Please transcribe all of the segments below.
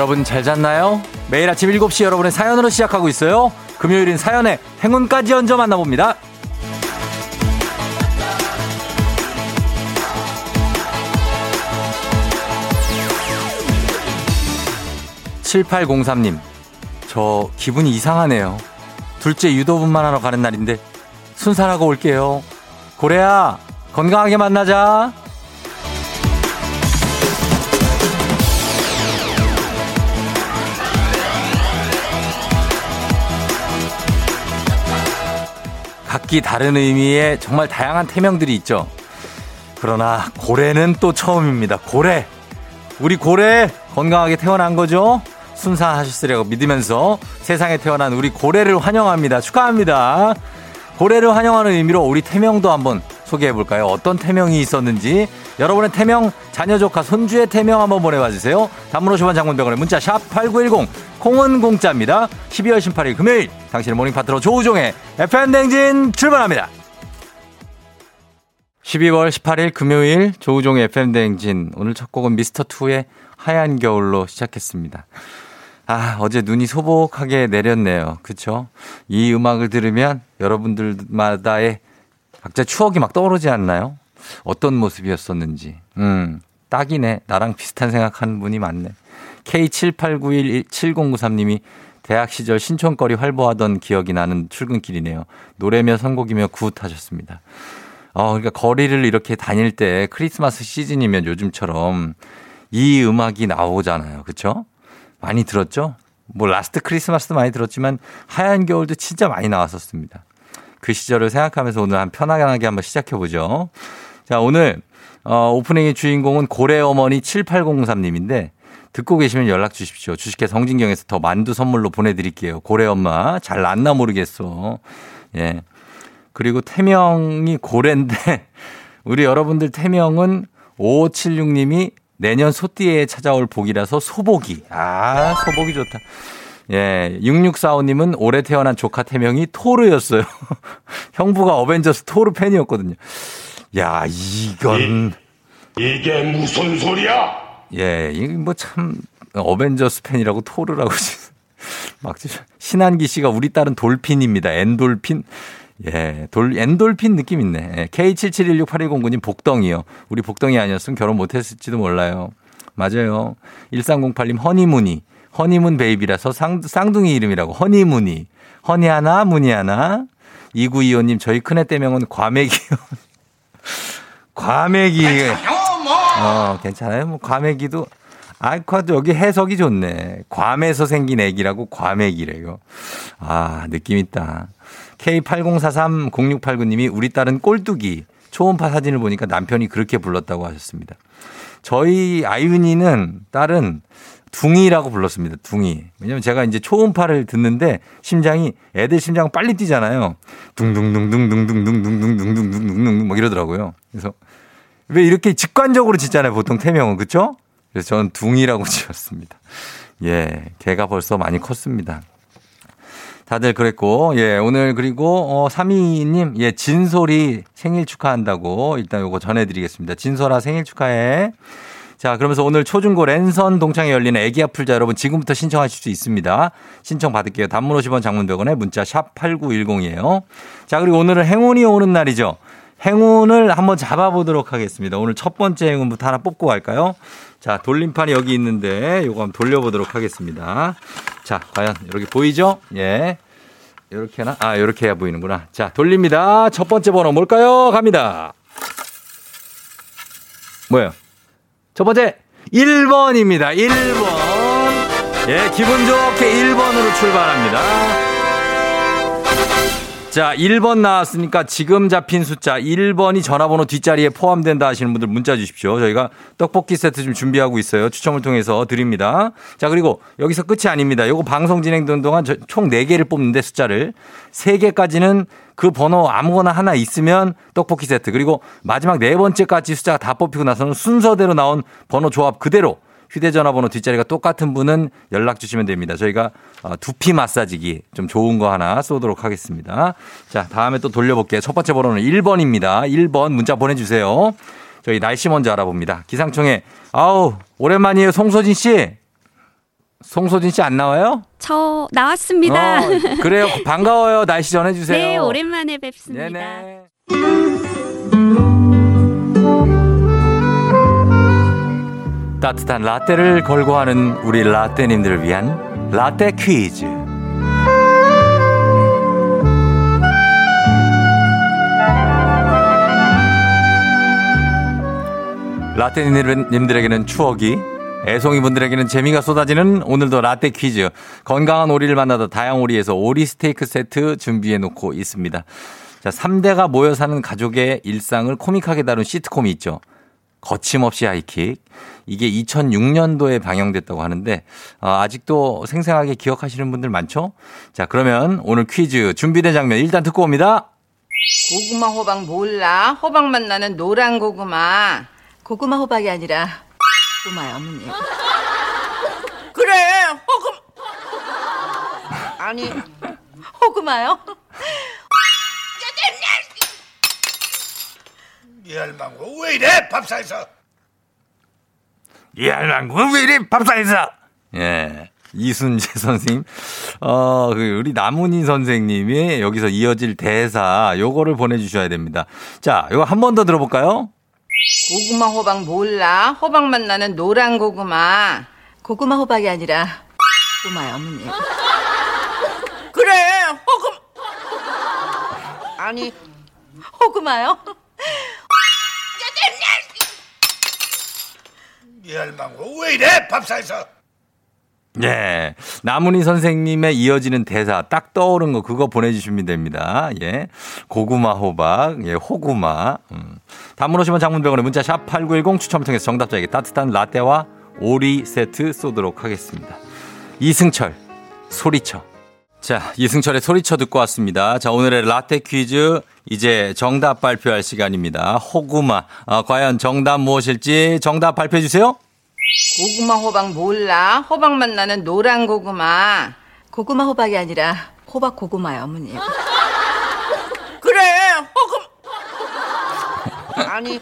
여러분 잘 잤나요? 매일 아침 7시 여러분의 사연으로 시작하고 있어요. 금요일인 사연의 행운까지 얹어 만나봅니다. 7803님, 저 기분이 이상하네요. 둘째 유도분만 하러 가는 날인데 순산하고 올게요. 고래야, 건강하게 만나자. 각기 다른 의미의 정말 다양한 태명들이 있죠. 그러나 고래는 또 처음입니다. 고래. 우리 고래 건강하게 태어난 거죠? 순산하셨으리라고 믿으면서 세상에 태어난 우리 고래를 환영합니다. 축하합니다. 고래를 환영하는 의미로 우리 태명도 한번 소개해 볼까요? 어떤 태명이 있었는지 여러분의 태명, 자녀 조카, 손주의 태명 한번 보내봐 주세요. 단문 50원 장문 100원의 문자 샵 8910 콩은 공짜입니다. 12월 18일 금요일 당신의 morning 파트너 조우종의 FM대행진 출발합니다. 12월 18일 금요일 조우종의 FM댕진 오늘 첫 곡은 미스터2의 하얀 겨울로 시작했습니다. 아, 어제 눈이 소복하게 내렸네요. 그쵸? 이 음악을 들으면 여러분들마다의 각자 추억이 막 떠오르지 않나요? 어떤 모습이었었는지. 음, 딱이네. 나랑 비슷한 생각하는 분이 많네. K78917093님이 대학 시절 신촌거리 활보하던 기억이 나는 출근길이네요. 노래며 선곡이며 good 하셨습니다. 어, 그러니까 거리를 이렇게 다닐 때 크리스마스 시즌이면 요즘처럼 이 음악이 나오잖아요. 그쵸? 많이 들었죠? 뭐 Last Christmas도 많이 들었지만 하얀 겨울도 진짜 많이 나왔었습니다. 그 시절을 생각하면서 오늘 한 편하게 한번 시작해 보죠. 자, 오늘 어, 오프닝의 주인공은 고래 어머니 7803님인데 듣고 계시면 연락 주십시오. 주식회 성진경에서 더 만두 선물로 보내드릴게요. 고래 엄마 잘 났나 모르겠어. 예. 그리고 태명이 고래인데 우리 여러분들 태명은 5576님이 내년 소띠에 찾아올 복이라서 소복이. 아, 소복이 좋다. 예, 6645님은 올해 태어난 조카 태명이 토르였어요. 형부가 어벤져스 토르 팬이었거든요. 야, 이건. 이, 이게 무슨 소리야? 예, 이거 뭐 참, 어벤져스 팬이라고 토르라고. 막, 신한기 씨가 우리 딸은 돌핀입니다. 엔돌핀. 예, 돌, 엔돌핀 느낌 있네. 예, K77168109님 복덩이요. 우리 복덩이 아니었으면 결혼 못했을지도 몰라요. 맞아요. 1308님 허니무니. 허니문 베이비라서 쌍, 쌍둥이 이름이라고. 허니무니. 허니 하나, 무니 하나. 2925님, 저희 큰애 때명은 과메기요. 과메기. 어, 괜찮아요. 뭐, 과메기도. 아이ኳ도 여기 해석이 좋네. 괌에서 생긴 애기라고 과메기래요. 아, 느낌 있다. K80430689님이 우리 딸은 꼴뚜기. 초음파 사진을 보니까 남편이 그렇게 불렀다고 하셨습니다. 저희 아이윤이는 딸은 둥이라고 불렀습니다. 둥이. 왜냐면 제가 이제 초음파를 듣는데 심장이 애들 심장 빨리 뛰잖아요. 둥둥둥둥둥둥둥둥둥둥둥둥둥 막 이러더라고요. 그래서 왜 이렇게 직관적으로 짓잖아요. 보통 태명은 그렇죠? 그래서 저는 둥이라고 지었습니다. 예, 개가 벌써 많이 컸습니다. 다들 그랬고, 예, 오늘 그리고, 어, 3위님, 예, 진솔이 생일 축하한다고 일단 요거 전해드리겠습니다. 진솔아 생일 축하해. 자, 그러면서 오늘 초중고 랜선 동창회 열리는 애기 아플자 여러분 지금부터 신청하실 수 있습니다. 신청 받을게요. 단문 50원 장문 100원에 문자 샵 8910이에요. 자, 그리고 오늘은 행운이 오는 날이죠. 행운을 한번 잡아보도록 하겠습니다. 오늘 첫 번째 행운부터 하나 뽑고 갈까요? 자, 돌림판이 여기 있는데 요거 한번 돌려보도록 하겠습니다. 자, 과연 이렇게 보이죠? 예. 이렇게 나 아, 이렇게 해야 보이는구나. 자, 돌립니다. 첫 번째 번호 뭘까요? 갑니다. 뭐예요? 첫 번째 1번입니다. 1번. 예, 기분 좋게 1번으로 출발합니다. 자, 1번 나왔으니까 지금 잡힌 숫자 1번이 전화번호 뒷자리에 포함된다 하시는 분들 문자 주십시오. 저희가 떡볶이 세트 좀 준비하고 있어요. 추첨을 통해서 드립니다. 자, 그리고 여기서 끝이 아닙니다. 요거 방송 진행되는 동안 총 4개를 뽑는데 숫자를 3개까지는 그 번호 아무거나 하나 있으면 떡볶이 세트. 그리고 마지막 네 번째까지 숫자가 다 뽑히고 나서는 순서대로 나온 번호 조합 그대로 휴대전화 번호 뒷자리가 똑같은 분은 연락 주시면 됩니다. 저희가 어, 두피 마사지기 좀 좋은 거 하나 쏘도록 하겠습니다. 자, 다음에 또 돌려볼게요. 첫 번째 번호는 1번입니다. 1번 문자 보내주세요. 저희 날씨 먼저 알아봅니다. 기상청에, 아우, 오랜만이에요. 송소진 씨. 송소진 씨 안 나와요? 저 나왔습니다. 어, 그래요. 반가워요. 날씨 전해주세요. 네, 오랜만에 뵙습니다. 네네. 따뜻한 라떼를 걸고 하는 우리 라떼님들을 위한 라떼 퀴즈. 라떼님들에게는 추억이, 애송이 분들에게는 재미가 쏟아지는 오늘도 라떼 퀴즈. 건강한 오리를 만나다 다양 오리에서 오리 스테이크 세트 준비해 놓고 있습니다. 자, 3대가 모여 사는 가족의 일상을 코믹하게 다룬 시트콤이 있죠. 거침없이 하이킥. 이게 2006년도에 방영됐다고 하는데 어, 아직도 생생하게 기억하시는 분들 많죠? 자, 그러면 오늘 퀴즈 준비된 장면 일단 듣고 옵니다. 고구마 호박 몰라? 호박맛 나는 노란 고구마. 고구마 호박이 아니라 고구마야 어머니. 그래 호금 아니 호구마요? 이 할망구 왜 이래 밥상에서 이 할망구는 왜 이래 밥상에서? 예. 이순재 선생님, 어, 그 우리 남은희 선생님이 여기서 이어질 대사, 요거를 보내주셔야 됩니다. 자, 요거 한 번 더 들어볼까요? 고구마 호박 몰라? 호박맛 나는 노란 고구마. 고구마 호박이 아니라 고구마야 어머니. 그래 호금 아니 호구마요? 이 할망구 왜 이래 밥상에서 예. 남은희 선생님의 이어지는 대사 딱 떠오른 거 그거 보내주시면 됩니다. 예. 고구마 호박, 예, 호구마. 음. 단문 오시면 장문병원에 문자 샵 8910 추첨을 통해서 정답자에게 따뜻한 라떼와 오리 세트 쏘도록 하겠습니다. 이승철, 소리쳐. 자, 이승철의 소리쳐 듣고 왔습니다. 자, 오늘의 라떼 퀴즈 이제 정답 발표할 시간입니다. 호구마. 아, 과연 정답 무엇일지 정답 발표해 주세요. 고구마 호박 몰라? 호박맛 나는 노란 고구마. 고구마 호박이 아니라 호박 고구마야 어머니. 그래 호금 아니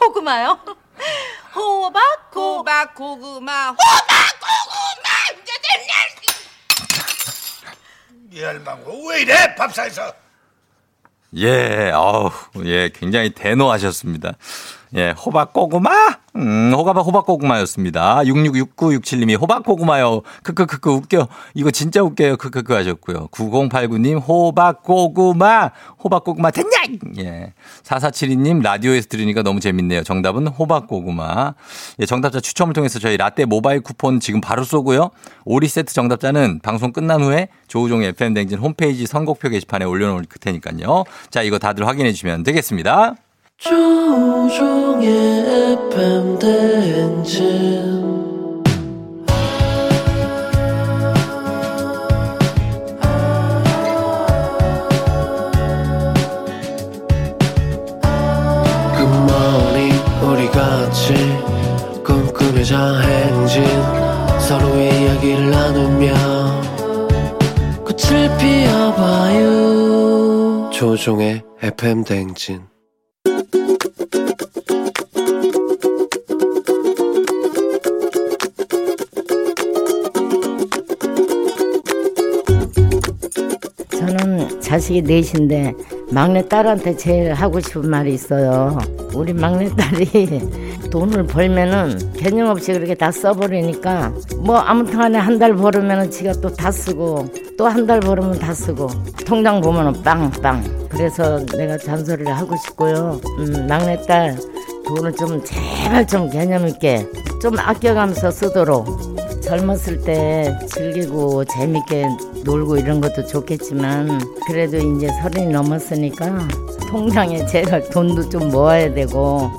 호구마요? 호박 고... 호박 고구마 호박 고구마 이 할망구 왜 이래? 밥상에서. 예, 어우, 예, 굉장히 대노하셨습니다. 예, 호박고구마? 음, 호가박 호박고구마였습니다. 666967님이 호박고구마요. 크크크크 웃겨. 이거 진짜 웃겨요. 크크크 하셨고요. 9089님 호박고구마. 호박고구마 됐냐? 예. 4472님 라디오에서 들으니까 너무 재밌네요. 정답은 호박고구마. 예, 정답자 추첨을 통해서 저희 라떼 모바일 쿠폰 지금 바로 쏘고요. 오리 세트 정답자는 방송 끝난 후에 조우종 FM 댕진 홈페이지 선곡표 게시판에 올려놓을 테니까요. 자, 이거 다들 확인해 주시면 되겠습니다. 조종의 FM 대행진. 굿모닝 우리 같이 꿈꾸며자 행진. 서로의 이야기를 나누며 꽃을 피워봐요. 조종의 FM 대행진 자식이 넷인데 막내 딸한테 제일 하고 싶은 말이 있어요. 우리 막내 딸이 돈을 벌면은 개념 없이 그렇게 다 써버리니까 뭐 아무튼 간에 한 달 벌으면은 지가 또 다 쓰고 또 한 달 벌으면 다 쓰고 통장 보면은 빵빵 그래서 내가 잔소리를 하고 싶고요. 음, 막내 딸 돈을 좀 제발 좀 개념 있게 좀 아껴가면서 쓰도록 젊었을 때 즐기고 재밌게 놀고 이런 것도 좋겠지만 그래도 이제 서른이 넘었으니까 통장에 제발 돈도 좀 모아야 되고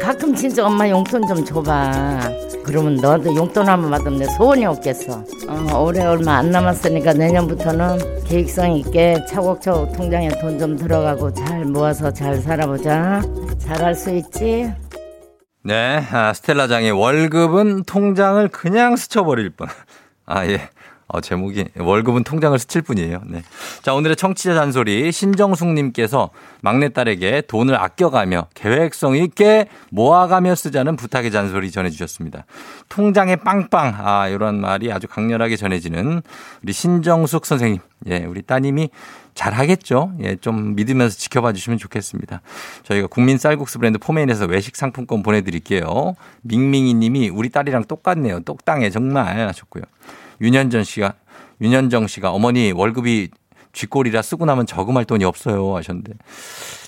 가끔 진짜 엄마 용돈 좀 줘봐 그러면 너도 용돈 한번 받으면 내 소원이 없겠어 어, 올해 얼마 안 남았으니까 내년부터는 계획성 있게 차곡차곡 통장에 돈 좀 들어가고 잘 모아서 잘 살아보자 잘할 수 있지? 네, 아, 스텔라장의 월급은 통장을 그냥 스쳐버릴 뻔. 아, 예. 어, 제목이 월급은 통장을 스칠 뿐이에요. 네. 자, 오늘의 청취자 잔소리 신정숙 님께서 막내딸에게 돈을 아껴가며 계획성 있게 모아가며 쓰자는 부탁의 잔소리 전해 주셨습니다. 통장에 빵빵 아 이런 말이 아주 강렬하게 전해지는 우리 신정숙 선생님, 예, 우리 따님이 잘하겠죠. 예, 좀 믿으면서 지켜봐 주시면 좋겠습니다. 저희가 국민 쌀국수 브랜드 포메인에서 외식 상품권 보내드릴게요. 밍밍이 님이 우리 딸이랑 똑같네요. 똑당해 정말 하셨고요. 윤현전 씨가 윤현정 씨가 어머니 월급이 쥐꼬리라 쓰고 나면 저금할 돈이 없어요 하셨는데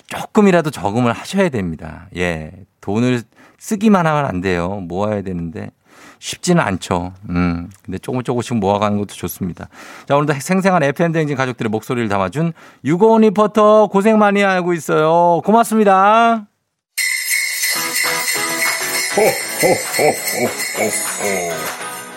조금이라도 저금을 하셔야 됩니다. 예. 돈을 쓰기만 하면 안 돼요. 모아야 되는데 쉽지는 않죠. 음. 근데 조금 조금씩 모아가는 것도 좋습니다. 자, 오늘도 생생한 FM대행진 가족들의 목소리를 담아준 유고원 리포터 고생 많이 하고 있어요. 고맙습니다.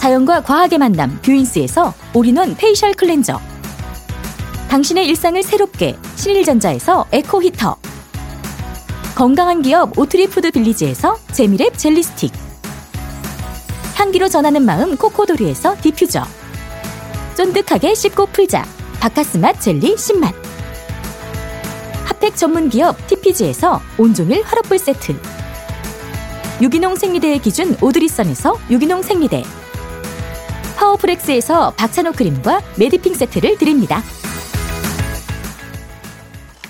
자연과 과학의 만남 뷰인스에서 all-in-one facial cleanser. 당신의 일상을 새롭게 신일전자에서 에코 히터. 건강한 기업 오트리푸드 빌리지에서 재미랩 젤리 스틱. 향기로 전하는 마음 코코도리에서 디퓨저. 쫀득하게 씹고 풀자. 박카스맛 젤리 10맛. 핫팩 전문 기업 TPG에서 온종일 화롯불 세트. 유기농 생리대의 기준 오드리선에서 유기농 생리대 파워프렉스에서 박찬호 크림과 메디핑 세트를 드립니다.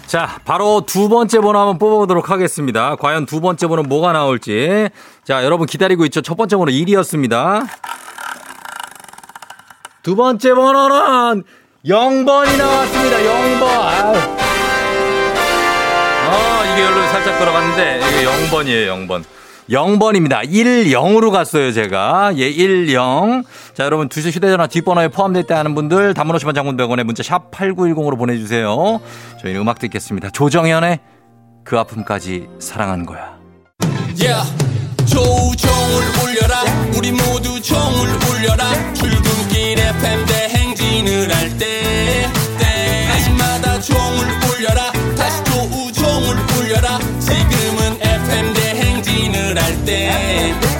자, 바로 두 번째 번호 한번 뽑아보도록 하겠습니다. 과연 두 번째 번호 뭐가 나올지. 자, 여러분 기다리고 있죠. 첫 번째 번호 1이었습니다. 두 번째 번호는 0번이 나왔습니다. 0번. 아유. 아, 이게 열로 살짝 들어갔는데, 이게 0번이에요, 0번. 0번입니다. 1, 0으로 갔어요, 제가. 예, 1, 0. 자, 여러분, 두시 휴대전화 뒷번호에 포함되어 있다 하는 분들, 담은 50원 장문 100원에 문자 샵 8910으로 보내주세요. 저희는 음악 듣겠습니다. 조정현의 그 아픔까지 사랑한 거야. Yeah. 조종을 울려라 우리 모두 종을 울려라 출근길 FM 대 대행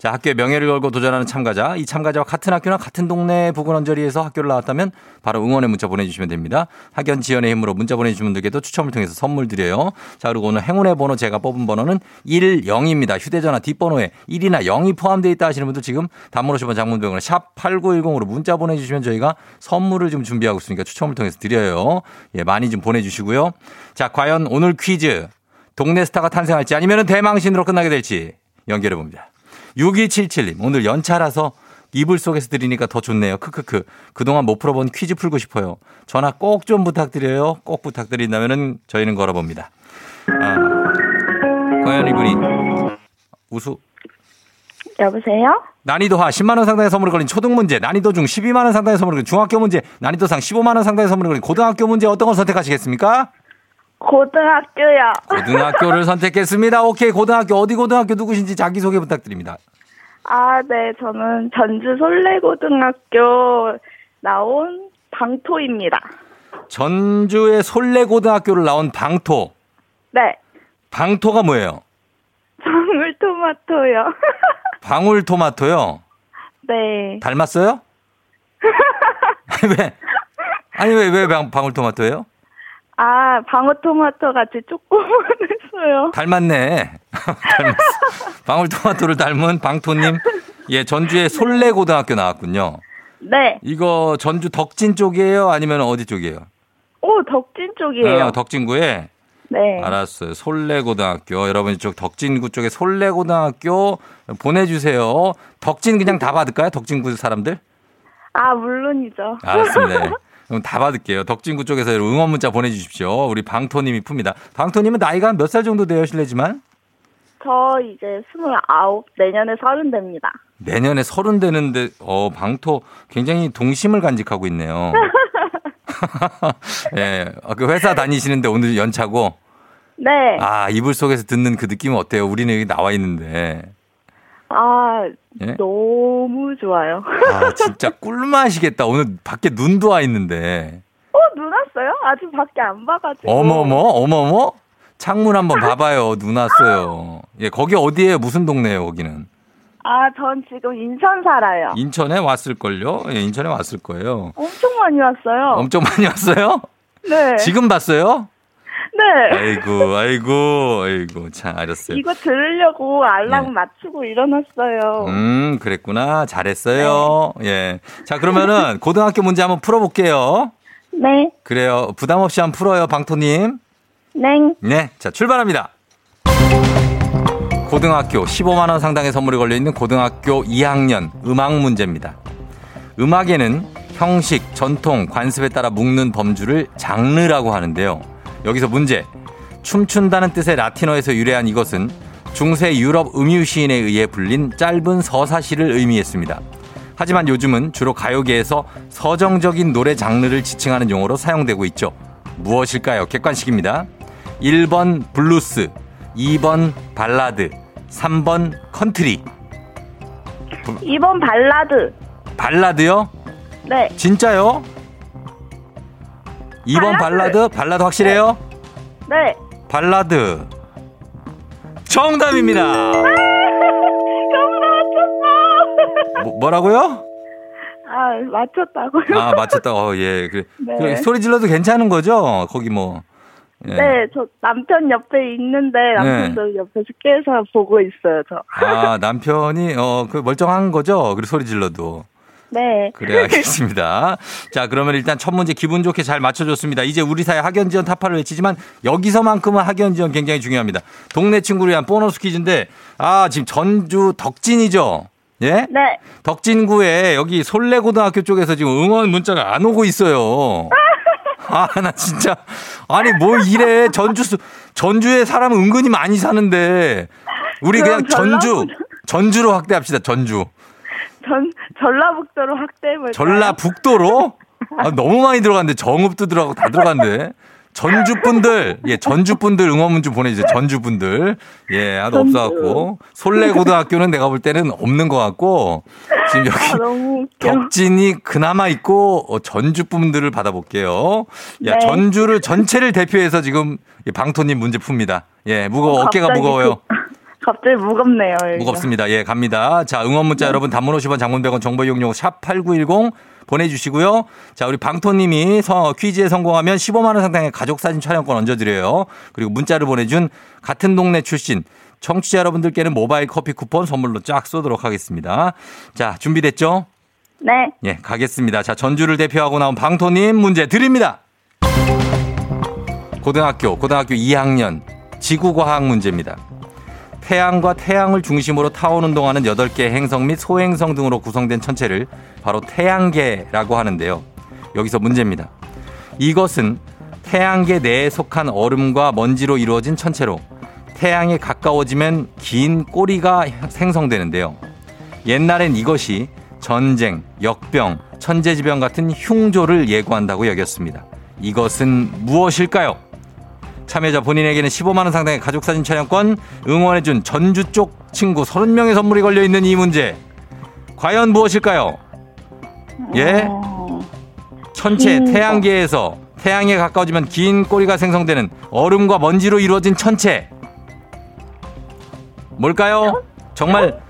자 학교의 명예를 걸고 도전하는 참가자 이 참가자와 같은 학교나 같은 동네 부근 언저리에서 학교를 나왔다면 바로 응원의 문자 보내주시면 됩니다. 학연 지연의 힘으로 문자 보내주신 분들께도 추첨을 통해서 선물 드려요. 자 그리고 오늘 행운의 번호 제가 뽑은 번호는 10입니다. 휴대전화 뒷번호에 1이나 0이 포함되어 있다 하시는 분들 지금 단문 50원 장문병원에 샵 8910으로 문자 보내주시면 저희가 선물을 좀 준비하고 있으니까 추첨을 통해서 드려요. 예 많이 좀 보내주시고요. 자 과연 오늘 퀴즈 동네 스타가 탄생할지 아니면 대망신으로 끝나게 될지 연결해 봅니다. 6277님, 오늘 연차라서 이불 속에서 들으니까 더 좋네요. 크크크. 그동안 못 풀어본 퀴즈 풀고 싶어요. 전화 꼭 좀 부탁드려요. 꼭 부탁드린다면은 저희는 걸어봅니다. 아, 과연 이분이 우수 여보세요? 난이도하 10만원 상당의 선물을 걸린 초등 문제, 난이도 중 12만원 상당의 선물을 걸린 중학교 문제, 난이도 상 15만원 상당의 선물을 걸린 고등학교 문제 어떤 걸 선택하시겠습니까? 고등학교요. 고등학교를 선택했습니다. 오케이, 고등학교 어디 고등학교 누구신지 자기소개 부탁드립니다. 아, 네. 저는 전주 솔레고등학교 나온 방토입니다. 전주의 솔레고등학교를 나온 방토. 네. 방토가 뭐예요? 방울토마토요. 방울토마토요. 네. 닮았어요? 아니, 왜? 아니, 왜, 왜 방, 방울토마토예요? 아, 방울토마토 같이 조그만했어요. 닮았네. 닮았어. 방울토마토를 닮은 방토님. 예, 전주의 솔레고등학교 나왔군요. 네. 이거 전주 덕진 쪽이에요? 아니면 어디 쪽이에요? 오, 덕진 쪽이에요. 어, 덕진구에? 네. 알았어요. 솔레고등학교. 여러분 이쪽 덕진구 쪽에 솔레고등학교 보내주세요. 덕진 그냥 다 받을까요? 덕진구 사람들? 아, 물론이죠. 알았습니다. 네. 그럼 다 받을게요. 덕진구 쪽에서 응원 문자 보내주십시오. 우리 방토님이 풉니다. 방토님은 나이가 몇 살 정도 되어 실례지만? 저 이제 스물아홉, 내년에 서른 됩니다. 내년에 서른 되는데, 어, 방토 굉장히 동심을 간직하고 있네요. 예, 어, 그 회사 다니시는데 오늘 연차고, 네. 아, 이불 속에서 듣는 그 느낌은 어때요? 우리는 여기 나와 있는데. 아, 예? 너무 좋아요. 아, 진짜 꿀맛이겠다. 오늘 밖에 눈도 와 있는데. 어, 눈 왔어요? 아직 밖에 안 봐가지고. 어머머, 어머머? 창문 한번 봐봐요. 눈 왔어요. 예, 거기 어디에요? 무슨 동네예요, 거기는? 아, 전 지금 인천 살아요. 인천에 왔을걸요? 예, 인천에 왔을 거예요. 엄청 많이 왔어요. 엄청 많이 왔어요? 네. 지금 봤어요? 네. 아이고, 아이고, 아이고, 참, 알았어요. 이거 들으려고 알람 네. 맞추고 일어났어요. 음, 그랬구나. 잘했어요. 예. 자, 그러면은 고등학교 문제 한번 풀어볼게요. 네. 그래요. 부담 없이 한번 풀어요, 방토님. 네. 네. 자, 출발합니다. 고등학교 15만원 상당의 선물이 걸려있는 고등학교 2학년 음악 문제입니다. 음악에는 형식, 전통, 관습에 따라 묶는 범주를 장르라고 하는데요. 여기서 문제. 춤춘다는 뜻의 라틴어에서 유래한 이것은 중세 유럽 음유 시인에 의해 불린 짧은 서사시를 의미했습니다. 하지만 요즘은 주로 가요계에서 서정적인 노래 장르를 지칭하는 용어로 사용되고 있죠. 무엇일까요? 객관식입니다. 1번 블루스, 2번 발라드, 3번 컨트리. 2번 발라드. 발라드요? 네. 진짜요? 2번 발라드? 발라드? 발라드 확실해요? 네. 발라드. 정답입니다. 맞췄어. 뭐, 뭐라고요? 아, 맞췄다고요? 아, 맞췄다. 어, 예. 그래. 네. 그 소리 질러도 괜찮은 거죠? 거기 뭐. 예. 네, 저 남편 옆에 있는데 남편도 옆에서 깨서 보고 있어요, 저. 아, 남편이, 어, 그 멀쩡한 거죠? 그리고 소리 질러도. 네. 그래, 알겠습니다. 자, 그러면 일단 첫 문제 기분 좋게 잘 맞춰줬습니다. 이제 우리 사회 학연 지원 타파를 외치지만 여기서만큼은 학연 지원 굉장히 중요합니다. 동네 친구를 위한 보너스 퀴즈인데, 아, 지금 전주 덕진이죠? 예? 네. 덕진구에 여기 솔레고등학교 쪽에서 지금 응원 문자가 안 오고 있어요. 아, 나 진짜. 아니, 뭐 이래. 전주, 수- 전주에 사람 은근히 많이 사는데. 우리 그냥 전주, 전주로 확대합시다, 전주. 전 전라북도로 확대해볼까요? 전라북도로? 아, 너무 많이 들어갔는데 정읍도 들어가고 다 들어갔는데. 전주 분들, 예, 전주 분들 응원문 좀 보내주세요. 전주 분들. 예, 하도 전주. 없어갖고. 솔레고등학교는 내가 볼 때는 없는 것 같고. 지금 여기 아, 너무 웃겨. 덕진이 그나마 있고 어, 전주 분들을 받아볼게요. 야, 네. 전주를 전체를 대표해서 지금 이 방토님 문제 풉니다. 예, 무거워, 어깨가 무거워요. 그- 갑자기 무겁네요. 여기가. 무겁습니다. 예, 갑니다. 자, 응원 문자 여러분 단문 50원 장문 100원 정보 이용료 샵 8910 보내주시고요. 자, 우리 방토님이 서- 퀴즈에 성공하면 15만원 상당의 가족사진 촬영권 얹어드려요. 그리고 문자를 보내준 같은 동네 출신 청취자 여러분들께는 모바일 커피 쿠폰 선물로 쫙 쏘도록 하겠습니다. 자, 준비됐죠? 네. 예, 가겠습니다. 자, 전주를 대표하고 나온 방토님 문제 드립니다. 고등학교, 고등학교 2학년 지구과학 문제입니다. 태양과 태양을 중심으로 타오는 동안은 8개의 행성 및 소행성 등으로 구성된 천체를 바로 태양계라고 하는데요. 여기서 문제입니다. 이것은 태양계 내에 속한 얼음과 먼지로 이루어진 천체로 태양에 가까워지면 긴 꼬리가 생성되는데요. 옛날엔 이것이 전쟁, 역병, 천재지변 같은 흉조를 예고한다고 여겼습니다. 이것은 무엇일까요? 참여자 본인에게는 15만원 상당의 가족사진 촬영권, 응원해준 전주 쪽 친구 30명의 선물이 걸려있는 이 문제. 과연 무엇일까요? 예? 어, 천체 긴 태양계에서 태양에 가까워지면 긴 꼬리가 생성되는 얼음과 먼지로 이루어진 천체. 뭘까요? 정말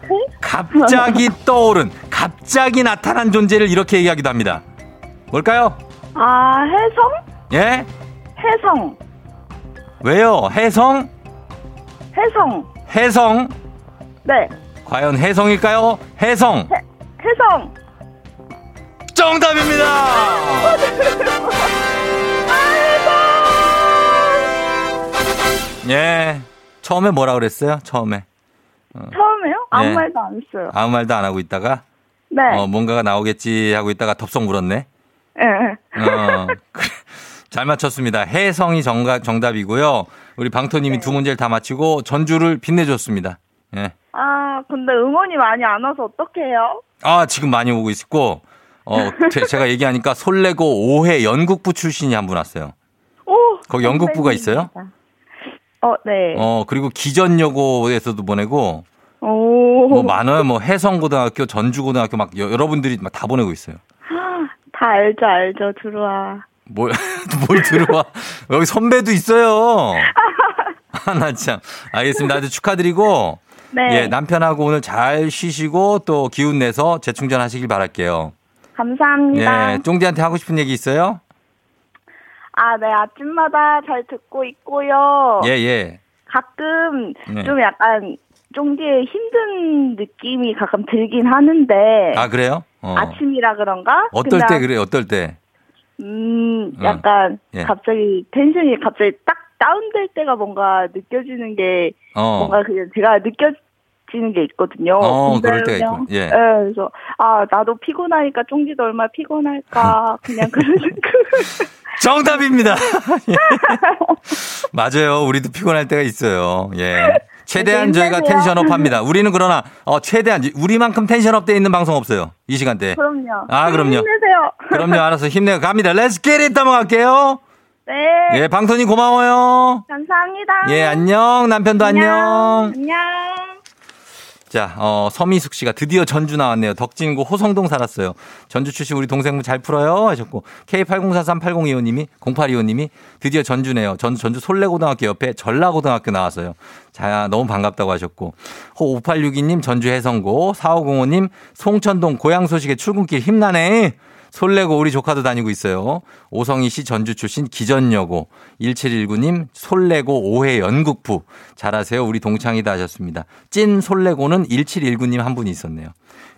갑자기 떠오른, 갑자기 나타난 존재를 이렇게 얘기하기도 합니다. 뭘까요? 아, 해성? 예? 해성. 왜요? 해성? 해성. 해성? 네. 과연 해성일까요? 해성! 해성. 정답입니다! 예. 처음에 뭐라 그랬어요? 처음에. 처음에요? 아무 네. 말도 안 했어요. 아무 말도 안 하고 있다가, 네. 어, 뭔가가 나오겠지 하고 있다가 덥석 물었네. 예, 예. 어. 잘 맞췄습니다. 해성이 정가, 정답이고요. 우리 방토님이 네. 두 문제를 다 맞히고 전주를 빛내줬습니다. 예. 아, 근데 응원이 많이 안 와서 어떡해요? 아, 지금 많이 오고 있고, 어, 제- 제가 얘기하니까 솔레고 5회 연극부 출신이 한 분 왔어요. 오! 거기 연극부가 있어요? 어, 네. 어, 그리고 기전여고에서도 보내고, 오. 뭐 많아요. 뭐 해성고등학교, 전주고등학교 막 여- 여러분들이 막 다 보내고 있어요. 다 알죠, 알죠. 들어와. 뭘, 뭘 들어와. 여기 선배도 있어요. 아, 나 참. 알겠습니다. 아주 축하드리고, 네. 예, 남편하고 오늘 잘 쉬시고 또 기운 내서 재충전 하시길 바랄게요. 감사합니다. 예, 쫑디한테 하고 싶은 얘기 있어요? 아, 네. 아침마다 잘 듣고 있고요. 예, 예. 가끔 네. 좀 약간 쫑디의 힘든 느낌이 가끔 들긴 하는데. 아, 그래요? 어. 아침이라 그런가? 어떨 그냥, 때 그래? 어떨 때? 음, 응. 약간 예. 갑자기 텐션이 갑자기 딱 다운될 때가 뭔가 느껴지는 게 어. 뭔가 그냥 제가 느껴 지는 게 있거든요. 어, 그럴 때가 그냥, 있고, 예. 그래서 아 나도 피곤하니까 쫑디도 얼마나 피곤할까 그냥 그런. 정답입니다. 예. 맞아요. 우리도 피곤할 때가 있어요. 예. 최대한 되게 저희가. tension up 합니다. 우리는 그러나, 어, 최대한, 우리만큼 tension up 돼 있는 방송 없어요. 이 시간대. 그럼요. 아, 그럼요. 힘내세요. 그럼요. 알아서 힘내고 갑니다. Let's get it! 넘어갈게요. 네. 예, 방토님 고마워요. 감사합니다. 예, 안녕. 남편도 안녕. 안녕. 자, 어, 서미숙 씨가 드디어 전주 나왔네요. 덕진구 호성동 살았어요. 전주 출신 우리 동생분 잘 풀어요. 하셨고, K80438025님이, 0825님이 드디어 전주네요. 전, 전주 솔레고등학교 옆에 전라고등학교 나왔어요. 자, 너무 반갑다고 하셨고, 호 5862님 전주 해성고, 4505님 송천동 고향 소식에 출근길 힘나네. 솔레고 우리 조카도 다니고 있어요. 오성희 씨 전주 출신 기전여고. 1719님 솔레고 5회 연극부. 잘하세요. 우리 동창이다 하셨습니다. 찐 솔레고는 1719님 한 분이 있었네요.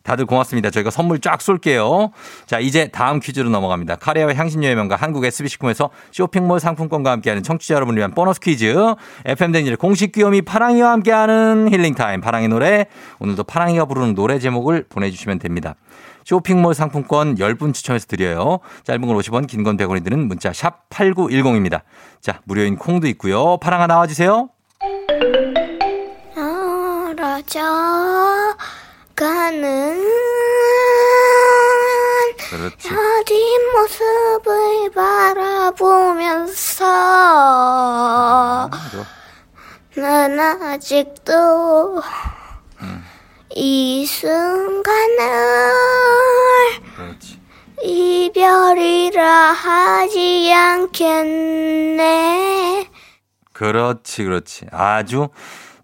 다들 고맙습니다. 저희가 선물 쫙 쏠게요. 자, 이제 다음 퀴즈로 넘어갑니다. 카레와 향신료의 명가 한국 SBC콤에서 쇼핑몰 상품권과 함께하는 청취자 여러분을 위한 보너스 퀴즈. FM댕진의 공식 귀요미 파랑이와 함께하는 힐링타임 파랑이 노래. 오늘도 파랑이가 부르는 노래 제목을 보내주시면 됩니다. 쇼핑몰 상품권 10분 추첨해서 드려요. 짧은 건 50원, 긴 건 100원이 드는 문자 샵 8910입니다. 자, 무료인 콩도 있고요. 파랑아 나와 주세요. 멀어져 가는 그렇지. 뒷모습을 바라보면서 좋아. 난 아직도 이 순간을 그렇지. 이별이라 하지 않겠네. 그렇지, 그렇지. 아주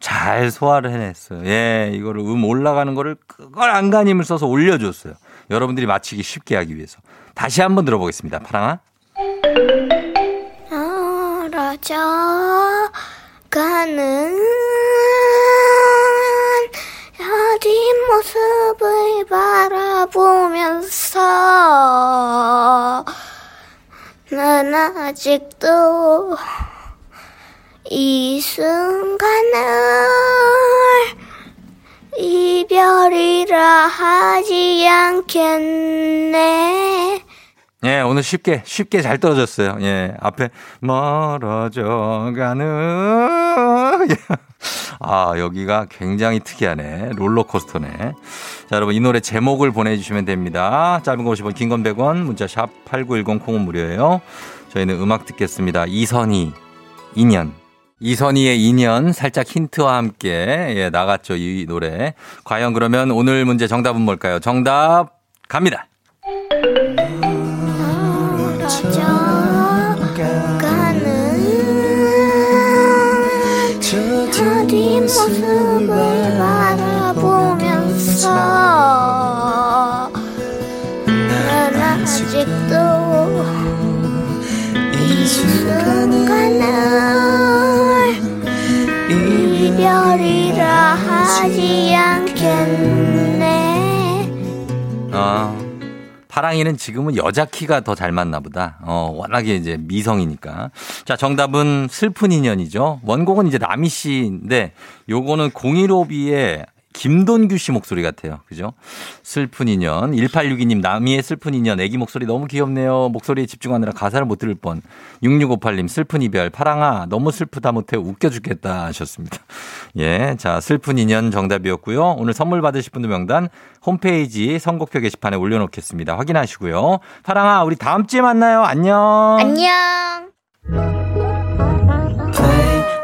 잘 소화를 해냈어요. 예, 이거를 음 올라가는 거를 그걸 안간힘을 써서 올려줬어요. 여러분들이 맞히기 쉽게 하기 위해서. 다시 한번 들어보겠습니다. 파랑아. 멀어져 가는 뒷 모습을 바라보면서 난 아직도 이 순간을 이별이라 하지 않겠네. 예, 오늘 쉽게, 쉽게 잘 떨어졌어요. 예, 앞에 멀어져 가는. 예. 아, 여기가 굉장히 특이하네. 롤러코스터네. 자, 여러분, 이 노래 제목을 보내주시면 됩니다. 짧은 거 50원, 긴건 100원, 문자 샵 8910 콩은 무료예요. 저희는 음악 듣겠습니다. 이선희, 인연. 이선희의 인연 살짝 힌트와 함께 예, 나갔죠 이 노래. 과연 그러면 오늘 문제 정답은 뭘까요? 정답 갑니다. 저 뒷모습을 바라보면서. 난 아직도 이 순간을 이별이라 하지 않겠네. 아, 파랑이는 지금은 여자 키가 더 잘 맞나 보다. 어, 워낙에 이제 미성이니까. 자, 정답은 슬픈 인연이죠. 원곡은 이제 나미 씨인데 요거는 015B의 김돈규 씨 목소리 같아요. 그죠? 슬픈 인연. 1862님, 나미의 슬픈 인연. 애기 목소리 너무 귀엽네요. 목소리에 집중하느라 가사를 못 들을 뻔. 6658님, 슬픈 이별. 파랑아, 너무 슬프다 못해 웃겨 죽겠다 하셨습니다. 예. 자, 슬픈 인연 정답이었고요. 오늘 선물 받으실 분들 명단 홈페이지 선곡표 게시판에 올려놓겠습니다. 확인하시고요. 파랑아, 우리 다음 주에 만나요. 안녕. 안녕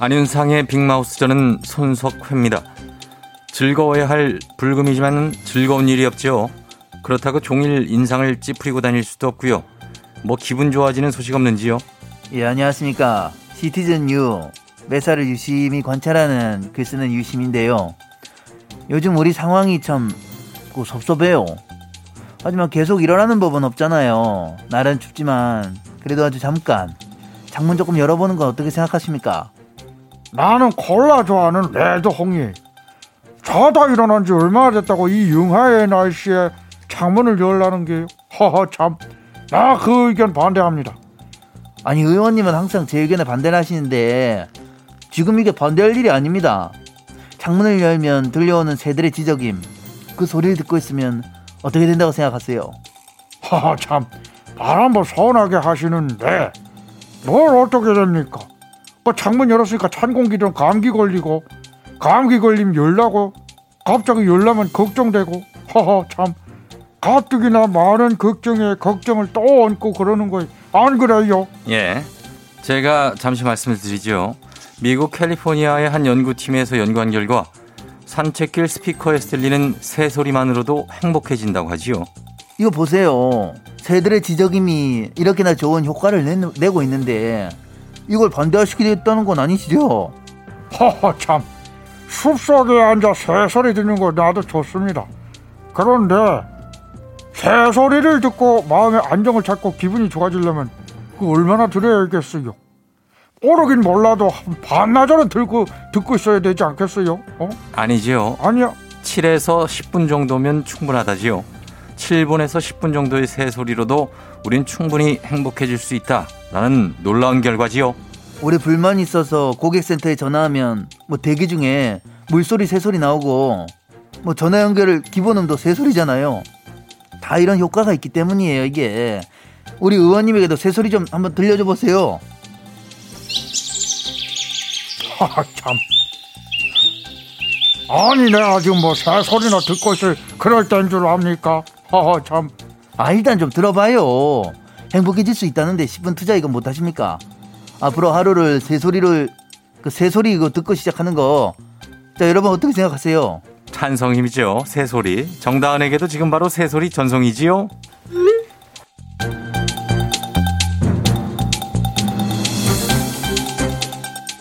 안윤상의 빅마우스 저는 손석회입니다. 즐거워야 할 불금이지만 즐거운 일이 없죠. 그렇다고 종일 인상을 찌푸리고 다닐 수도 없고요. 뭐 기분 좋아지는 소식 없는지요? 예, 안녕하십니까. 시티즌 유. 매사를 유심히 관찰하는 글 쓰는 유심인데요. 요즘 우리 상황이 참그 섭섭해요. 하지만 계속 일어나는 법은 없잖아요. 날은 춥지만 그래도 아주 잠깐 창문 조금 열어보는 건 어떻게 생각하십니까? 나는 콜라 좋아하는 레드 홍이. 자다 일어난 지 얼마나 됐다고 이 영하의 날씨에 창문을 열라는 게 허허 참. 나 그 의견 반대합니다. 아니 의원님은 항상 제 의견에 반대를 하시는데 지금 이게 반대할 일이 아닙니다. 창문을 열면 들려오는 새들의 지적임 그 소리를 듣고 있으면 어떻게 된다고 생각하세요? 허허 참. 말 한번 서운하게 하시는데 뭘 어떻게 됩니까? 그 창문 열었으니까 찬 공기 좀 감기 걸리고 감기 걸리면 열나고 갑자기 열나면 걱정되고 허허 참 가뜩이나 많은 걱정에 걱정을 또 얹고 그러는 거안 그래요? 예. 제가 잠시 말씀을 드리죠. 미국 캘리포니아의 한 연구팀에서 연구한 결과 산책길 스피커에서 들리는 새 소리만으로도 행복해진다고 하지요. 이거 보세요. 새들의 지적임이 이렇게나 좋은 효과를 내, 내고 있는데 이걸 반대시키겠다는 건 아니시죠? 허허 참 숲속에 앉아 새소리 듣는 거 나도 좋습니다. 그런데 새소리를 듣고 마음의 안정을 찾고 기분이 좋아지려면 그 얼마나 들어야겠어요. 오르긴 몰라도 한 반나절은 들고 듣고 있어야 되지 않겠어요? 어? 아니지요. 아니야. 7에서 10분 정도면 충분하다지요. 7분에서 10분 정도의 새소리로도 우린 충분히 행복해질 수 있다 라는 놀라운 결과지요. 우리 불만 있어서 고객센터에 전화하면 뭐 대기 중에 물소리 새소리 나오고 뭐 전화 연결을 기본음도 새소리잖아요. 다 이런 효과가 있기 때문이에요 이게. 우리 의원님에게도 새소리 좀 한번 들려줘 보세요. 하하 참. 아니 내가 지금 뭐 새소리나 듣고 있을 그럴 때인 줄 압니까? 하하 참. 아 일단 좀 들어봐요. 행복해질 수 있다는데 10분 투자 이거 못 하십니까? 앞으로 하루를 새소리를 그 새소리 이거 듣고 시작하는 거. 자 여러분 어떻게 생각하세요? 찬성이죠. 새소리. 정다은에게도 지금 바로 새소리 전송이지요.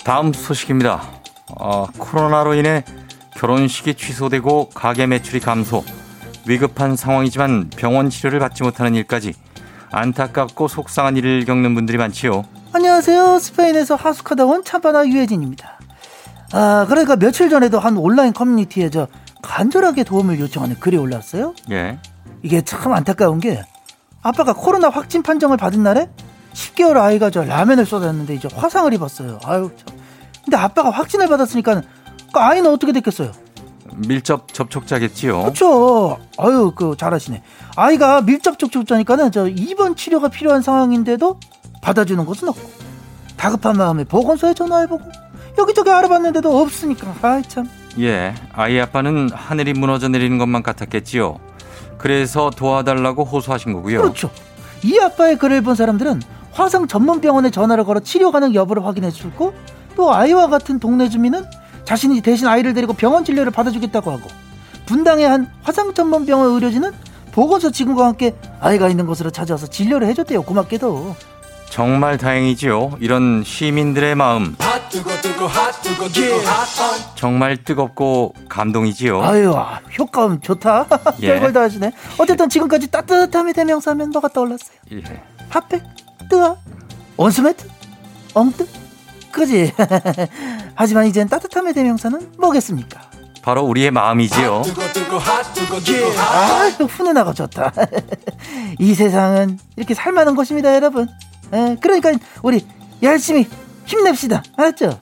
다음 소식입니다. 어, 코로나로 인해 결혼식이 취소되고 가게 매출이 감소. 위급한 상황이지만 병원 치료를 받지 못하는 일까지 안타깝고 속상한 일을 겪는 분들이 많지요. 안녕하세요. 스페인에서 하숙하다 온 참바나 유혜진입니다. 아, 그러니까 며칠 전에도 한 온라인 커뮤니티에 저 간절하게 도움을 요청하는 글이 올랐어요. 예. 이게 참 안타까운 게 아빠가 코로나 확진 판정을 받은 날에 10개월 아이가 저 라면을 쏟았는데 이제 화상을 입었어요. 아유 참. 근데 아빠가 확진을 받았으니까 그 아이는 어떻게 됐겠어요? 밀접 접촉자겠지요. 그렇죠. 아유 그 잘하시네. 아이가 밀접 접촉자니까는 저 입원 치료가 필요한 상황인데도 받아주는 곳은 없고 다급한 마음에 보건소에 전화해보고 여기저기 알아봤는데도 없으니까 아이 참. 예, 아이 아빠는 하늘이 무너져 내리는 것만 같았겠지요. 그래서 도와달라고 호소하신 거고요. 그렇죠. 이 아빠의 글을 본 사람들은 화상 전문 병원에 전화를 걸어 치료 가능 여부를 확인해 주고 또 아이와 같은 동네 주민은 자신이 대신 아이를 데리고 병원 진료를 받아주겠다고 하고 분당의 한 화상 전문 병원 의료진은 보건소 직원과 함께 아이가 있는 곳으로 찾아와서 진료를 해줬대요. 고맙게도. 정말 다행이지요. 이런 시민들의 마음 정말 뜨겁고 감동이지요. 아유, 아, 효과음 좋다. 예. 별걸 다 하시네. 어쨌든 지금까지 따뜻함의 대명사면 뭐가 떠올랐어요? 예. 핫팩, 뜨아, 온수매트, 엉뜨, 그지? 하지만 이젠 따뜻함의 대명사는 뭐겠습니까? 바로 우리의 마음이지요. 아, 훈훈하고 좋다. 이 세상은 이렇게 살만한 곳입니다, 여러분. 에, 그러니까 우리 열심히 힘냅시다. 알았죠?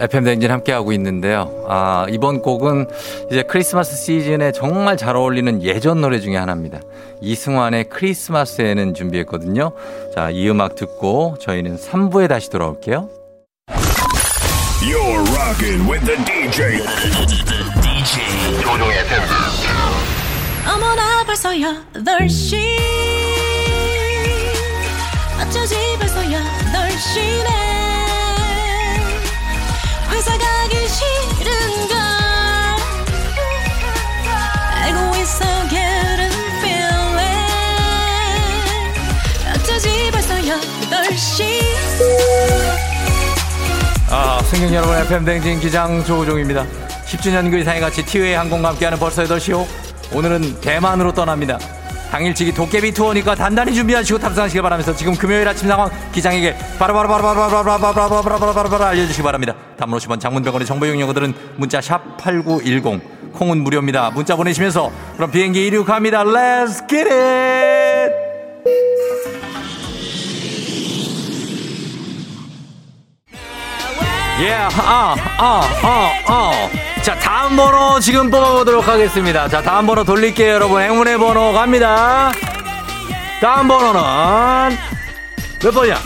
FM 댕진 함께하고 있는데요. 아, 이번 곡은 이제 크리스마스 시즌에 정말 잘 어울리는 예전 노래 중에 하나입니다. 이승환의 크리스마스에는 준비했거든요. 자, 이 음악 듣고 저희는 3부에 다시 돌아올게요. You're rocking with the DJ. DJ 조종의 팬. 어머나 벌써 8시 어쩌지 벌써 8시네 회사 가기 싫은 걸 알고 있어 getting feeling 어쩌지 벌써 8시 아, 승객 여러분, FM 댕진 기장 조우종입니다. 10주년 그 이상의 같이 티웨이 항공과 함께하는 벌써 8시요. 오늘은 대만으로 떠납니다. 당일치기 도깨비 투어니까 단단히 준비하시고 탑승하시길 바라면서 지금 금요일 아침 상황 기장에게 바로바로바로바로바로바로바로바로바로바로 알려주시기 바랍니다. 단문 50원 장문병원의 정보 이용료들은 문자 샵 8910 콩은 무료입니다. 문자 보내시면서 그럼 비행기 이륙합니다. Let's get it! 예, 아, 아, 아, 아. 자, 다음 번호 지금 뽑아보도록 하겠습니다. 자, 다음 번호 돌릴게요, 여러분. 행운의 번호 갑니다. 다음 번호는 몇 번이야?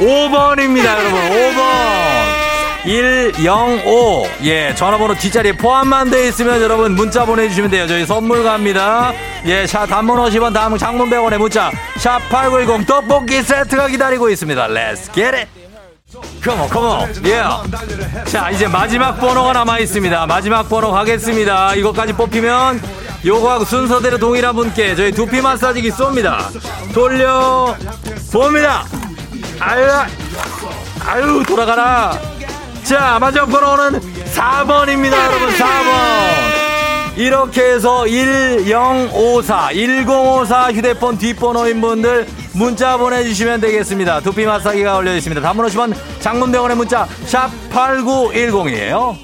5번입니다, 여러분. 5번. 105. 예, 전화번호 뒷자리에 포함만 돼 있으면 여러분 문자 보내주시면 돼요. 저희 선물 갑니다. 예, 샤, 단문 50원, 다음 장문 100원의 문자. 샵8910 떡볶이 세트가 기다리고 있습니다. Let's get it. 컴온 컴온 예. 자 이제 마지막 번호가 남아 있습니다 마지막 번호 가겠습니다 이것까지 뽑히면 요거하고 순서대로 동일한 분께 저희 두피 마사지기 쏩니다 돌려 봅니다 아유 아유 돌아가라 자, 마지막 번호는 4번입니다, 여러분. 4번. 이렇게 해서 1054, 1054 휴대폰 뒷번호인 분들 문자 보내주시면 되겠습니다. 두피 마사기가 올려있습니다. 단문 50원, 장문병원의 문자, 샵 8910이에요.